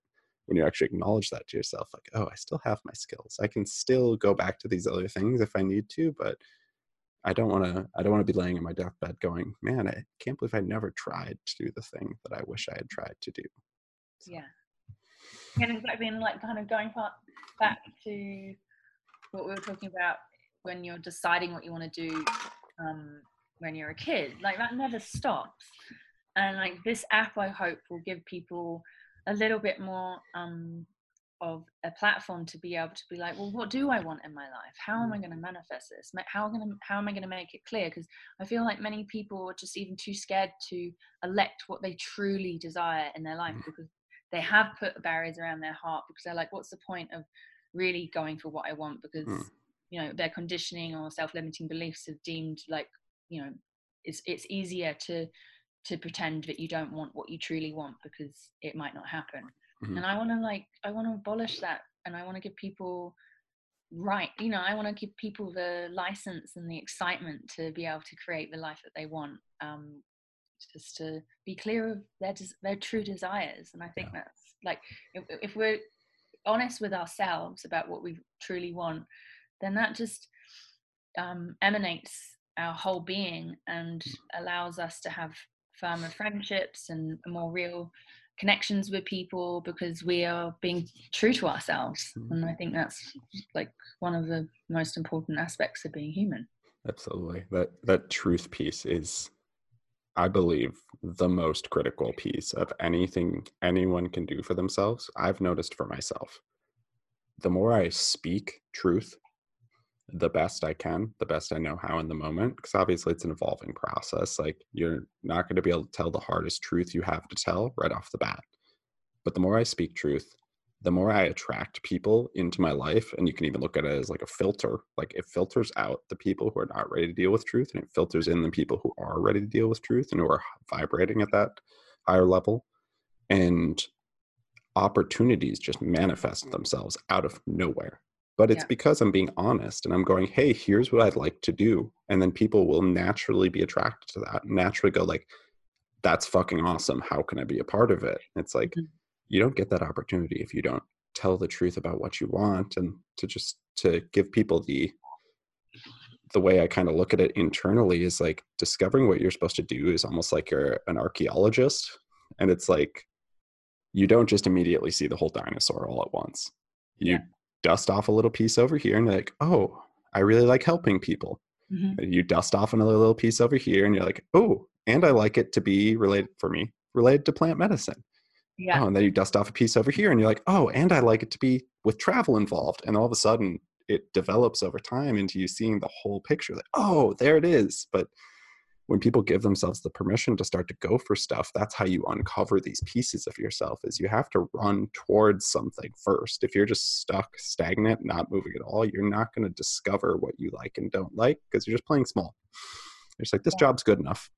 [SPEAKER 1] when you actually acknowledge that to yourself, like, oh, I still have my skills. I can still go back to these other things if I need to, but I don't want to. I don't want to be laying in my deathbed going, "Man, I can't believe I never tried to do the thing that I wish I had tried to do."
[SPEAKER 2] So. Yeah, and exactly, and like kind of going back to what we were talking about when you're deciding what you want to do um, when you're a kid, like that never stops. And like this app, I hope will give people a little bit more um, of a platform to be able to be like well what do i want in my life how am i mm. going to manifest this how am i going to how am i going to make it clear because i feel like many people are just even too scared to elect what they truly desire in their life mm. because they have put barriers around their heart because they're like what's the point of really going for what i want because mm. You know their conditioning or self-limiting beliefs have deemed like you know it's it's easier to to pretend that you don't want what you truly want because it might not happen mm-hmm. and i want to like i want to abolish that and i want to give people right you know i want to give people the license and the excitement to be able to create the life that they want um just to be clear of their their true desires and i think yeah. that's like if, if we're honest with ourselves about what we truly want then that just um, emanates our whole being and mm. allows us to have firmer friendships and more real connections with people because we are being true to ourselves. And i think that's like one of the most important aspects of being human.
[SPEAKER 1] Absolutely. That that truth piece is i believe the most critical piece of anything anyone can do for themselves i've noticed for myself. The more i speak truth the best I can, the best I know how in the moment. Because obviously it's an evolving process. Like you're not going to be able to tell the hardest truth you have to tell right off the bat. But the more I speak truth, the more I attract people into my life. And you can even look at it as like a filter. Like it filters out the people who are not ready to deal with truth and it filters in the people who are ready to deal with truth and who are vibrating at that higher level. And opportunities just manifest themselves out of nowhere but it's yeah. because I'm being honest and I'm going, hey, here's what I'd like to do. And then people will naturally be attracted to that, naturally go like, that's fucking awesome. How can I be a part of it? It's like mm-hmm. you don't get that opportunity if you don't tell the truth about what you want and to just to give people the the way I kind of look at it internally is like discovering what you're supposed to do is almost like you're an archaeologist. And it's like you don't just immediately see the whole dinosaur all at once. You yeah dust off a little piece over here and you're like, oh, I really like helping people. Mm-hmm. You dust off another little piece over here and you're like, oh, and I like it to be related for me, related to plant medicine. Yeah. Oh, and then you dust off a piece over here and you're like, oh, and I like it to be with travel involved. And all of a sudden it develops over time into you seeing the whole picture. Like, oh, there it is. But when people give themselves the permission to start to go for stuff that's how you uncover these pieces of yourself is you have to run towards something first if you're just stuck stagnant not moving at all you're not going to discover what you like and don't like because you're just playing small it's like this job's good enough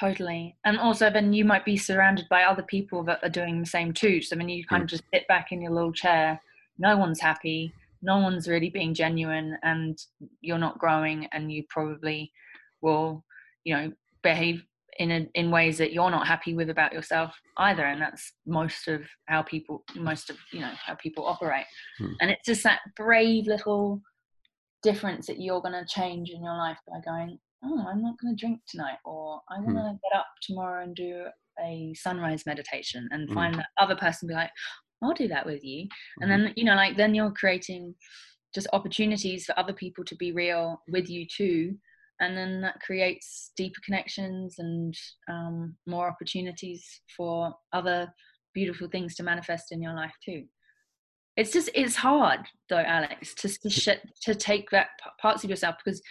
[SPEAKER 2] Totally. And also, then you might be surrounded by other people that are doing the same too. So then you kind mm. of just sit back in your little chair. No one's happy. No one's really being genuine, and you're not growing. And you probably will, you know, behave in a, in ways that you're not happy with about yourself either. And that's most of how people, most of you know, how people operate.
[SPEAKER 1] Hmm.
[SPEAKER 2] And it's just that brave little difference that you're going to change in your life by going, oh, I'm not going to drink tonight, or I want to get up tomorrow and do a sunrise meditation, and
[SPEAKER 1] Mm.
[SPEAKER 2] find that other person be like, I'll do that with you, and then you know, like then you're creating just opportunities for other people to be real with you too, and then that creates deeper connections and um, more opportunities for other beautiful things to manifest in your life too. It's just it's hard though, Alex, to to, sh- to take that parts of yourself because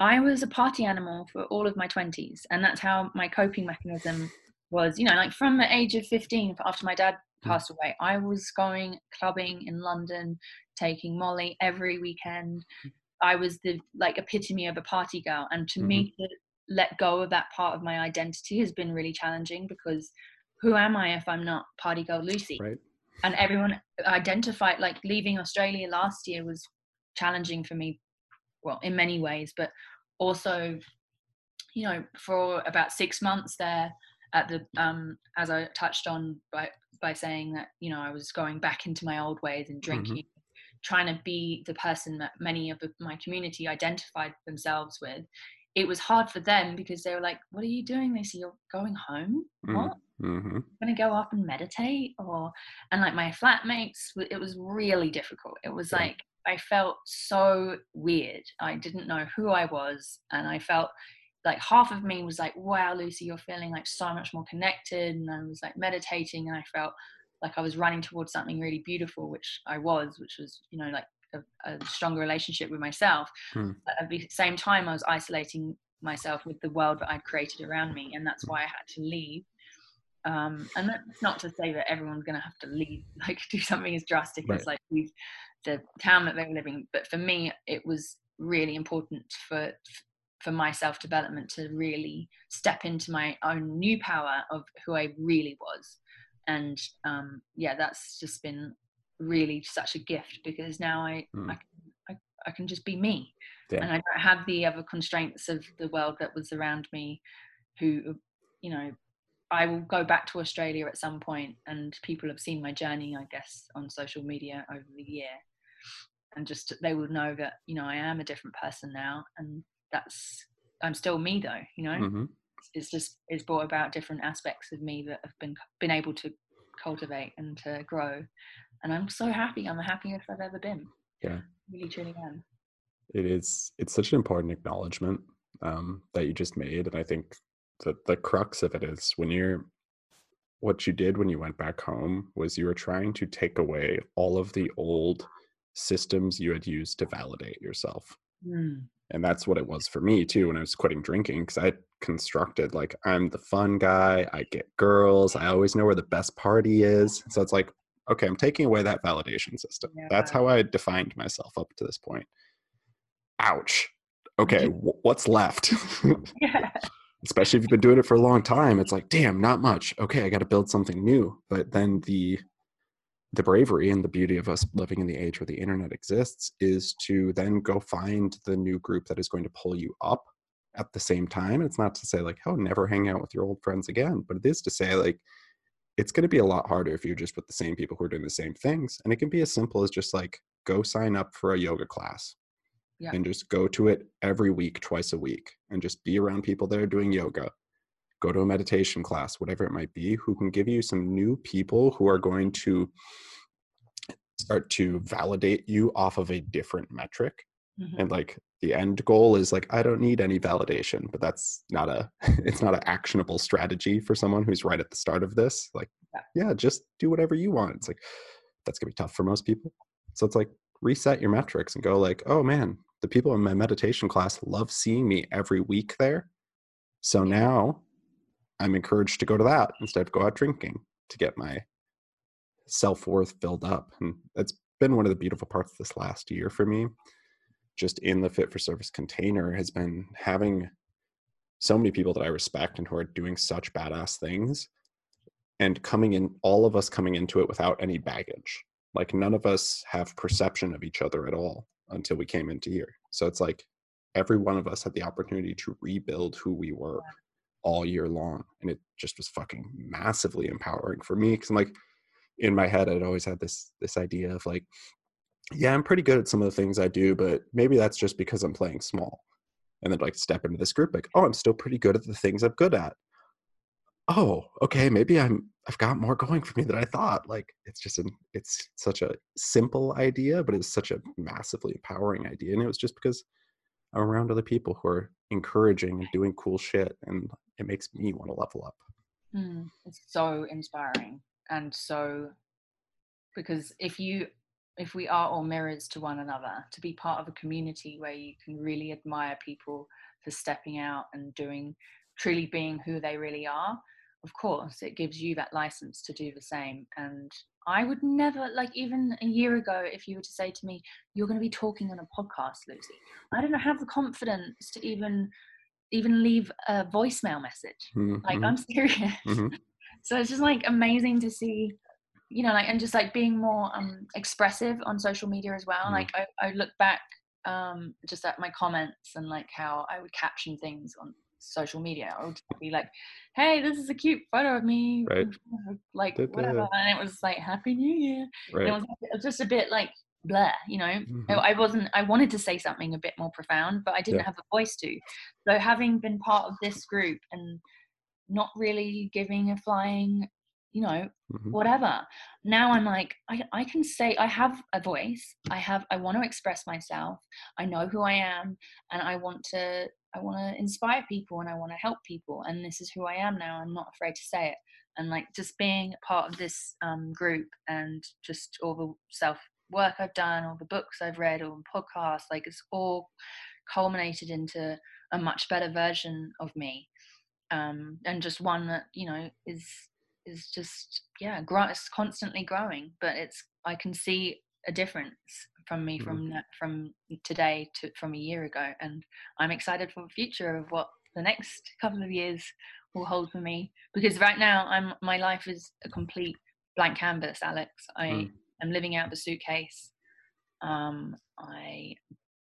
[SPEAKER 2] I was a party animal for all of my 20s, and that's how my coping mechanism was. You know, like from the age of 15, after my dad passed away, I was going clubbing in London, taking Molly every weekend. I was the like epitome of a party girl, and to me to let go of that part of my identity has been really challenging because who am I if I'm not party girl Lucy?
[SPEAKER 1] right.
[SPEAKER 2] And everyone identified like leaving australia last year was challenging for me well in many ways but also you know for about six months there at the um as i touched on by by saying that you know i was going back into my old ways and drinking trying to be the person that many of my community identified themselves with it was hard for them because they were like what are you doing they Lucy? you're going home
[SPEAKER 1] Mhm.
[SPEAKER 2] what
[SPEAKER 1] mm-hmm.
[SPEAKER 2] gonna go up and meditate or and like my flatmates it was really difficult it was
[SPEAKER 1] Yeah.
[SPEAKER 2] like i felt so weird i didn't know who i was and i felt like half of me was like wow lucy you're feeling like so much more connected and i was like meditating and i felt like i was running towards something really beautiful which i was which was you know like a, a stronger relationship with myself
[SPEAKER 1] Hmm.
[SPEAKER 2] but at the same time i was isolating myself with the world that i'd created around me and that's why i had to leave um, and that's not to say that everyone's going to have to leave, like do something as drastic
[SPEAKER 1] Right.
[SPEAKER 2] as like leave the town that they were living. But for me, it was really important for for my self development to really step into my own new power of who I really was. And um, yeah, that's just been really such a gift because now I
[SPEAKER 1] Mm.
[SPEAKER 2] I, can, I, I can just be me
[SPEAKER 1] Yeah.
[SPEAKER 2] and I don't have the other constraints of the world that was around me who you know I will go back to Australia at some point, and people have seen my journey, I guess, on social media over the year, and just they will know that you know I am a different person now, and that's I'm still me though, you know.
[SPEAKER 1] Mm-hmm.
[SPEAKER 2] It's just it's brought about different aspects of me that have been been able to cultivate and to grow, and I'm so happy. I'm the happiest I've ever been.
[SPEAKER 1] Yeah.
[SPEAKER 2] really truly am.
[SPEAKER 1] it is it's such an important acknowledgement um, that you just made and i think that the crux of it is when you're what you did when you went back home was you were trying to take away all of the old systems you had used to validate yourself
[SPEAKER 2] Mm.
[SPEAKER 1] And that's what it was for me too when i was quitting drinking because i constructed like i'm the fun guy i get girls i always know where the best party is so it's like okay i'm taking away that validation system. That's how i defined myself up to this point. Ouch. Okay wh- what's left?
[SPEAKER 2] Yeah.
[SPEAKER 1] especially if you've been doing it for a long time it's like damn not much. Okay i got to build something new. But then the the bravery and the beauty of us living in the age where the internet exists is to then go find the new group that is going to pull you up at the same time it's not to say like oh never hang out with your old friends again but it is to say like it's going to be a lot harder if you're just with the same people who are doing the same things and it can be as simple as just like go sign up for a yoga class
[SPEAKER 2] Yeah.
[SPEAKER 1] and just go to it every week twice a week and just be around people that are doing yoga go to a meditation class whatever it might be who can give you some new people who are going to start to validate you off of a different metric
[SPEAKER 2] Mhm.
[SPEAKER 1] and like the end goal is like i don't need any validation but that's not a it's not an actionable strategy for someone who's right at the start of this like
[SPEAKER 2] Yeah.
[SPEAKER 1] yeah just do whatever you want it's like that's gonna be tough for most people so it's like reset your metrics and go like oh man the people in my meditation class love seeing me every week there. So now I'm encouraged to go to that instead of go out drinking to get my self worth filled up. And that's been one of the beautiful parts this last year for me. Just in the fit for service container has been having so many people that I respect and who are doing such badass things and coming in, all of us coming into it without any baggage. Like none of us have perception of each other at all until we came into here. So it's like every one of us had the opportunity to rebuild who we were all year long. And it just was fucking massively empowering for me. Cause I'm like, in my head, I'd always had this this idea of like, yeah, I'm pretty good at some of the things I do, but maybe that's just because I'm playing small. And then like step into this group, like, oh, I'm still pretty good at the things I'm good at. Oh, okay, maybe I'm I've got more going for me than I thought. Like it's just an it's such a simple idea, but it's such a massively empowering idea. And it was just because I'm around other people who are encouraging and doing cool shit and it makes me want to level up.
[SPEAKER 2] Mm, it's so inspiring and so because if you if we are all mirrors to one another to be part of a community where you can really admire people for stepping out and doing truly being who they really are of course it gives you that license to do the same and i would never like even a year ago if you were to say to me you're going to be talking on a podcast lucy i don't have the confidence to even even leave a voicemail message mm-hmm. like i'm serious mm-hmm. so it's just like amazing to see you know like and just like being more um expressive on social media as well mm-hmm. like I, I look back um just at my comments and like how i would caption things on social media i would be like hey this is a cute photo of me
[SPEAKER 1] right.
[SPEAKER 2] like whatever and it was like happy new year right. it was just a bit like blah you know mm-hmm. i wasn't i wanted to say something a bit more profound but i didn't yeah. have the voice to so having been part of this group and not really giving a flying you know mm-hmm. whatever now i'm like I, I can say i have a voice i have i want to express myself i know who i am and i want to i want to inspire people and i want to help people and this is who i am now i'm not afraid to say it and like just being part of this um, group and just all the self work I've done, all the books I've read, all the podcasts, like it's all culminated into a much better version of me. Um, and just one that, you know, is is just yeah, grow, it's constantly growing. But it's I can see a difference from me from mm-hmm. from today to from a year ago. And I'm excited for the future of what the next couple of years will hold for me. Because right now I'm my life is a complete blank canvas, Alex. I mm am living out the suitcase. Um, I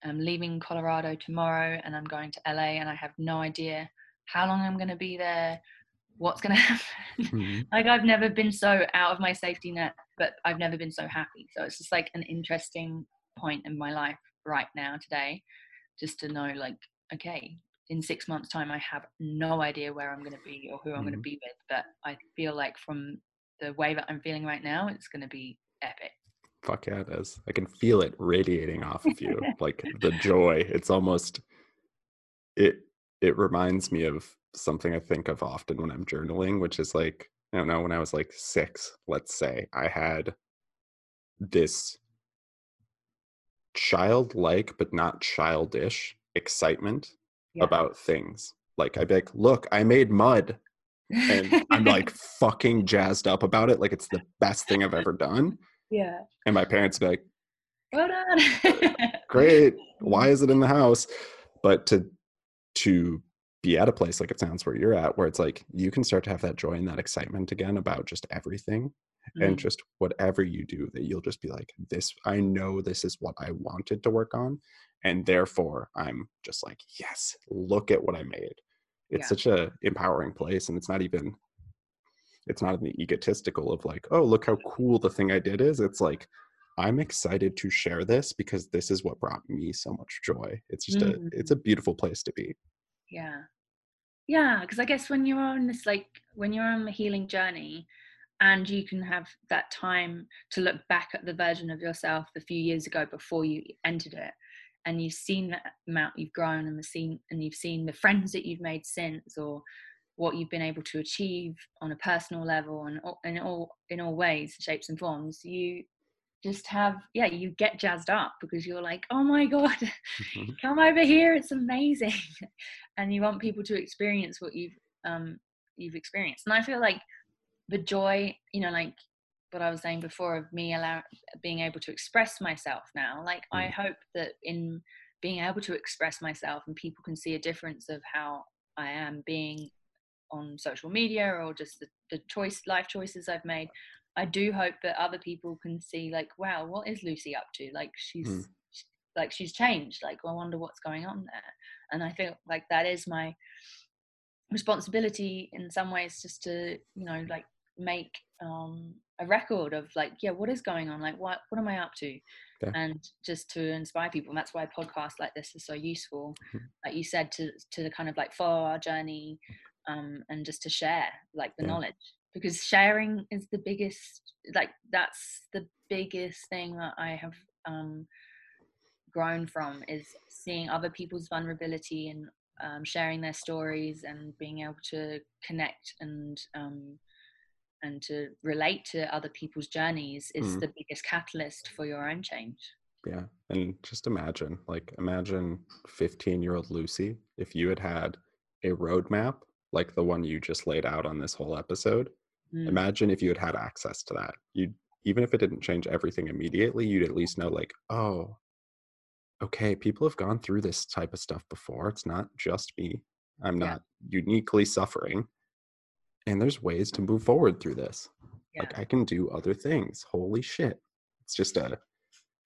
[SPEAKER 2] am leaving Colorado tomorrow and I'm going to LA and I have no idea how long I'm going to be there, what's going to happen. Mm-hmm. like I've never been so out of my safety net, but I've never been so happy. So it's just like an interesting point in my life right now today, just to know like, okay, in six months time, I have no idea where I'm going to be or who I'm mm-hmm. going to be with, but I feel like from the way that I'm feeling right now, it's going to be epic.
[SPEAKER 1] Fuck yeah, it is. I can feel it radiating off of you, like the joy. It's almost it. It reminds me of something I think of often when I'm journaling, which is like I don't know when I was like six, let's say, I had this childlike but not childish excitement yeah. about things. Like I'd be like, look, I made mud. and I'm like fucking jazzed up about it. Like it's the best thing I've ever done.
[SPEAKER 2] Yeah.
[SPEAKER 1] And my parents be like,
[SPEAKER 2] Well done.
[SPEAKER 1] Great. Why is it in the house? But to to be at a place like it sounds where you're at, where it's like you can start to have that joy and that excitement again about just everything. Mm-hmm. And just whatever you do, that you'll just be like, this, I know this is what I wanted to work on. And therefore, I'm just like, yes, look at what I made. It's yeah. such a empowering place. And it's not even it's not in the egotistical of like oh look how cool the thing i did is. It's like i'm excited to share this because this is what brought me so much joy. It's just mm-hmm. a it's a beautiful place to be.
[SPEAKER 2] Yeah. Yeah because i guess when you're on this like when you're on the healing journey and you can have that time to look back at the version of yourself a few years ago before you entered it and you've seen that amount you've grown and the seen and you've seen the friends that you've made since or what you've been able to achieve on a personal level and in all in all ways shapes and forms you just have yeah you get jazzed up because you're like oh my god
[SPEAKER 1] Mhm.
[SPEAKER 2] come over here it's amazing and you want people to experience what you've um you've experienced and i feel like the joy you know like what i was saying before of me allow being able to express myself now like i
[SPEAKER 1] Mm.
[SPEAKER 2] hope that in being able to express myself and people can see a difference of how i am being on social media or just the, the choice life choices i've made i do hope that other people can see like wow what is lucy up to? Like she's
[SPEAKER 1] Mm.
[SPEAKER 2] like she's changed. Like i wonder what's going on there. And i feel like that is my responsibility in some ways just to you know like make um a record of like yeah what is going on? Like what what am i up to?
[SPEAKER 1] Yeah.
[SPEAKER 2] and just to inspire people. And that's why podcasts like this is so useful.
[SPEAKER 1] Mhm.
[SPEAKER 2] like you said to to the kind of like follow our journey um and just to share like the
[SPEAKER 1] Yeah.
[SPEAKER 2] knowledge because sharing is the biggest like that's the biggest thing that i have um grown from is seeing other people's vulnerability and um, sharing their stories and being able to connect and um, and to relate to other people's journeys is
[SPEAKER 1] Mhm.
[SPEAKER 2] the biggest catalyst for your own change.
[SPEAKER 1] Yeah. And just imagine, like, imagine 15 year old Lucie if you had had a roadmap like the one you just laid out on this whole episode.
[SPEAKER 2] Mm.
[SPEAKER 1] Imagine if you had had access to that. You'd, even if it didn't change everything immediately, you'd at least know, like, oh, okay, people have gone through this type of stuff before. It's not just me. I'm
[SPEAKER 2] Yeah.
[SPEAKER 1] not uniquely suffering. And there's ways to move forward through this.
[SPEAKER 2] Yeah.
[SPEAKER 1] Like, I can do other things. Holy shit. It's just a,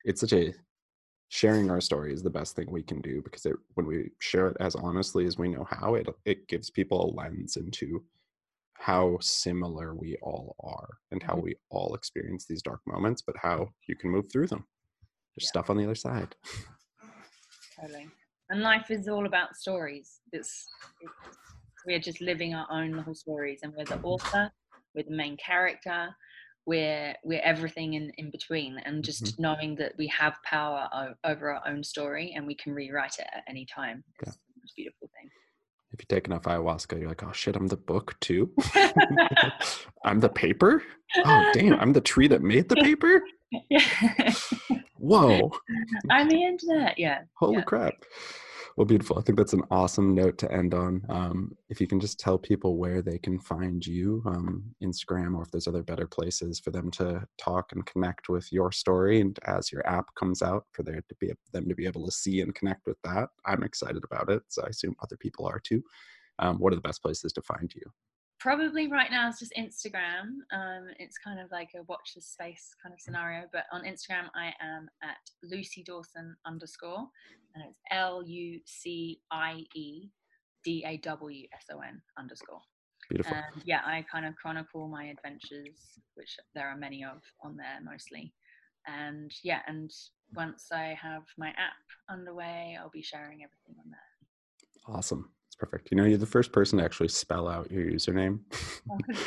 [SPEAKER 1] it's such a, sharing our story is the best thing we can do because it, when we share it as honestly as we know how, it, it gives people a lens into how similar we all are and how
[SPEAKER 2] Mhm.
[SPEAKER 1] we all experience these dark moments, but how you can move through them. There's
[SPEAKER 2] Yeah.
[SPEAKER 1] stuff on the other side.
[SPEAKER 2] Totally. And life is all about stories. It's, it's we're just living our own little stories, and we're the author, we're the main character, we're we're everything in in between. And mm-hmm. just knowing that we have power o- over our own story, and we can rewrite it at any time.
[SPEAKER 1] Yeah.
[SPEAKER 2] It's the most beautiful thing.
[SPEAKER 1] If you take enough ayahuasca, you're like, oh shit, I'm the book too. I'm the paper. Oh damn, I'm the tree that made the paper.
[SPEAKER 2] yeah.
[SPEAKER 1] Whoa,
[SPEAKER 2] I'm the internet. Yeah.
[SPEAKER 1] holy
[SPEAKER 2] Yeah.
[SPEAKER 1] crap. Well, beautiful. I think that's an awesome note to end on. Um, if you can just tell people where they can find you, um, Instagram, or if there's other better places for them to talk and connect with your story, and as your app comes out, for there to be them to be able to see and connect with that. I'm excited about it, so I assume other people are too. Um, what are the best places to find you?
[SPEAKER 2] Probably right now it's just Instagram. Um, it's kind of like a watch this space kind of scenario. But on Instagram, I am at Lucie Dawson underscore, and it's L U C I E D A W S O N underscore.
[SPEAKER 1] Beautiful.
[SPEAKER 2] And yeah, I kind of chronicle my adventures, which there are many of on there mostly. And yeah, and once I have my app underway, I'll be sharing everything on there.
[SPEAKER 1] Awesome. Perfect. You know, you're the first person to actually spell out your username.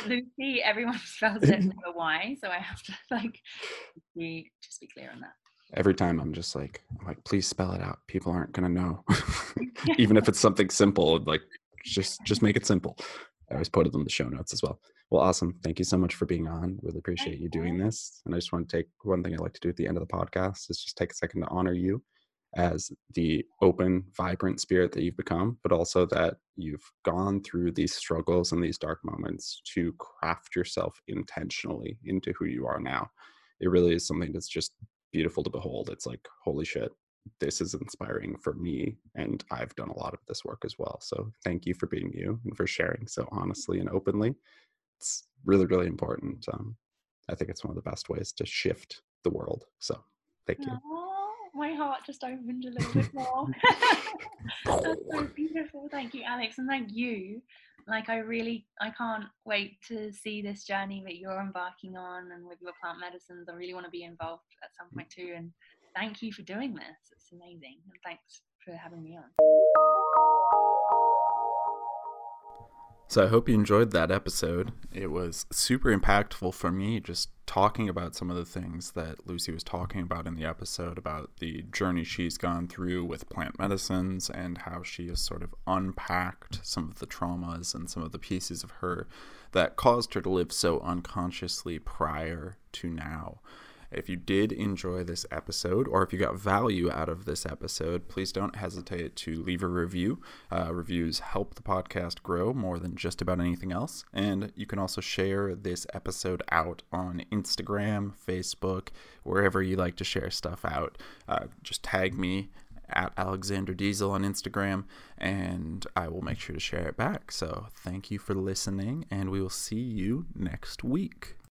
[SPEAKER 2] Lucie, everyone spells it with a Y, so I have to like be just be clear on that.
[SPEAKER 1] Every time I'm just like, I'm like, please spell it out. People aren't gonna know. Even if it's something simple, like just just make it simple. I always put it in the show notes as well. Well, awesome. Thank you so much for being on. Really appreciate you doing this. And I just want to take one thing I like to do at the end of the podcast is just take a second to honor you as the open, vibrant spirit that you've become, but also that you've gone through these struggles and these dark moments to craft yourself intentionally into who you are now. It really is something that's just beautiful to behold. It's like, holy shit, this is inspiring for me. And I've done a lot of this work as well. So thank you for being you and for sharing so honestly and openly. It's really, really important. Um, I think it's one of the best ways to shift the world. So thank you.
[SPEAKER 2] Oh, my heart just opened a little bit more. That's so beautiful. Thank you, Alex, and thank you. Like I really, I can't wait to see this journey that you're embarking on, and with your plant medicines. I really want to be involved at some point too. And thank you for doing this. It's amazing, and thanks for having me on.
[SPEAKER 1] So I hope you enjoyed that episode. It was super impactful for me just talking about some of the things that Lucie was talking about in the episode about the journey she's gone through with plant medicines and how she has sort of unpacked some of the traumas and some of the pieces of her that caused her to live so unconsciously prior to now. If you did enjoy this episode, or if you got value out of this episode, please don't hesitate to leave a review. Uh, reviews help the podcast grow more than just about anything else. And you can also share this episode out on Instagram, Facebook, wherever you like to share stuff out. Uh, just tag me at Alexander Diesel on Instagram, and I will make sure to share it back. So thank you for listening, and we will see you next week.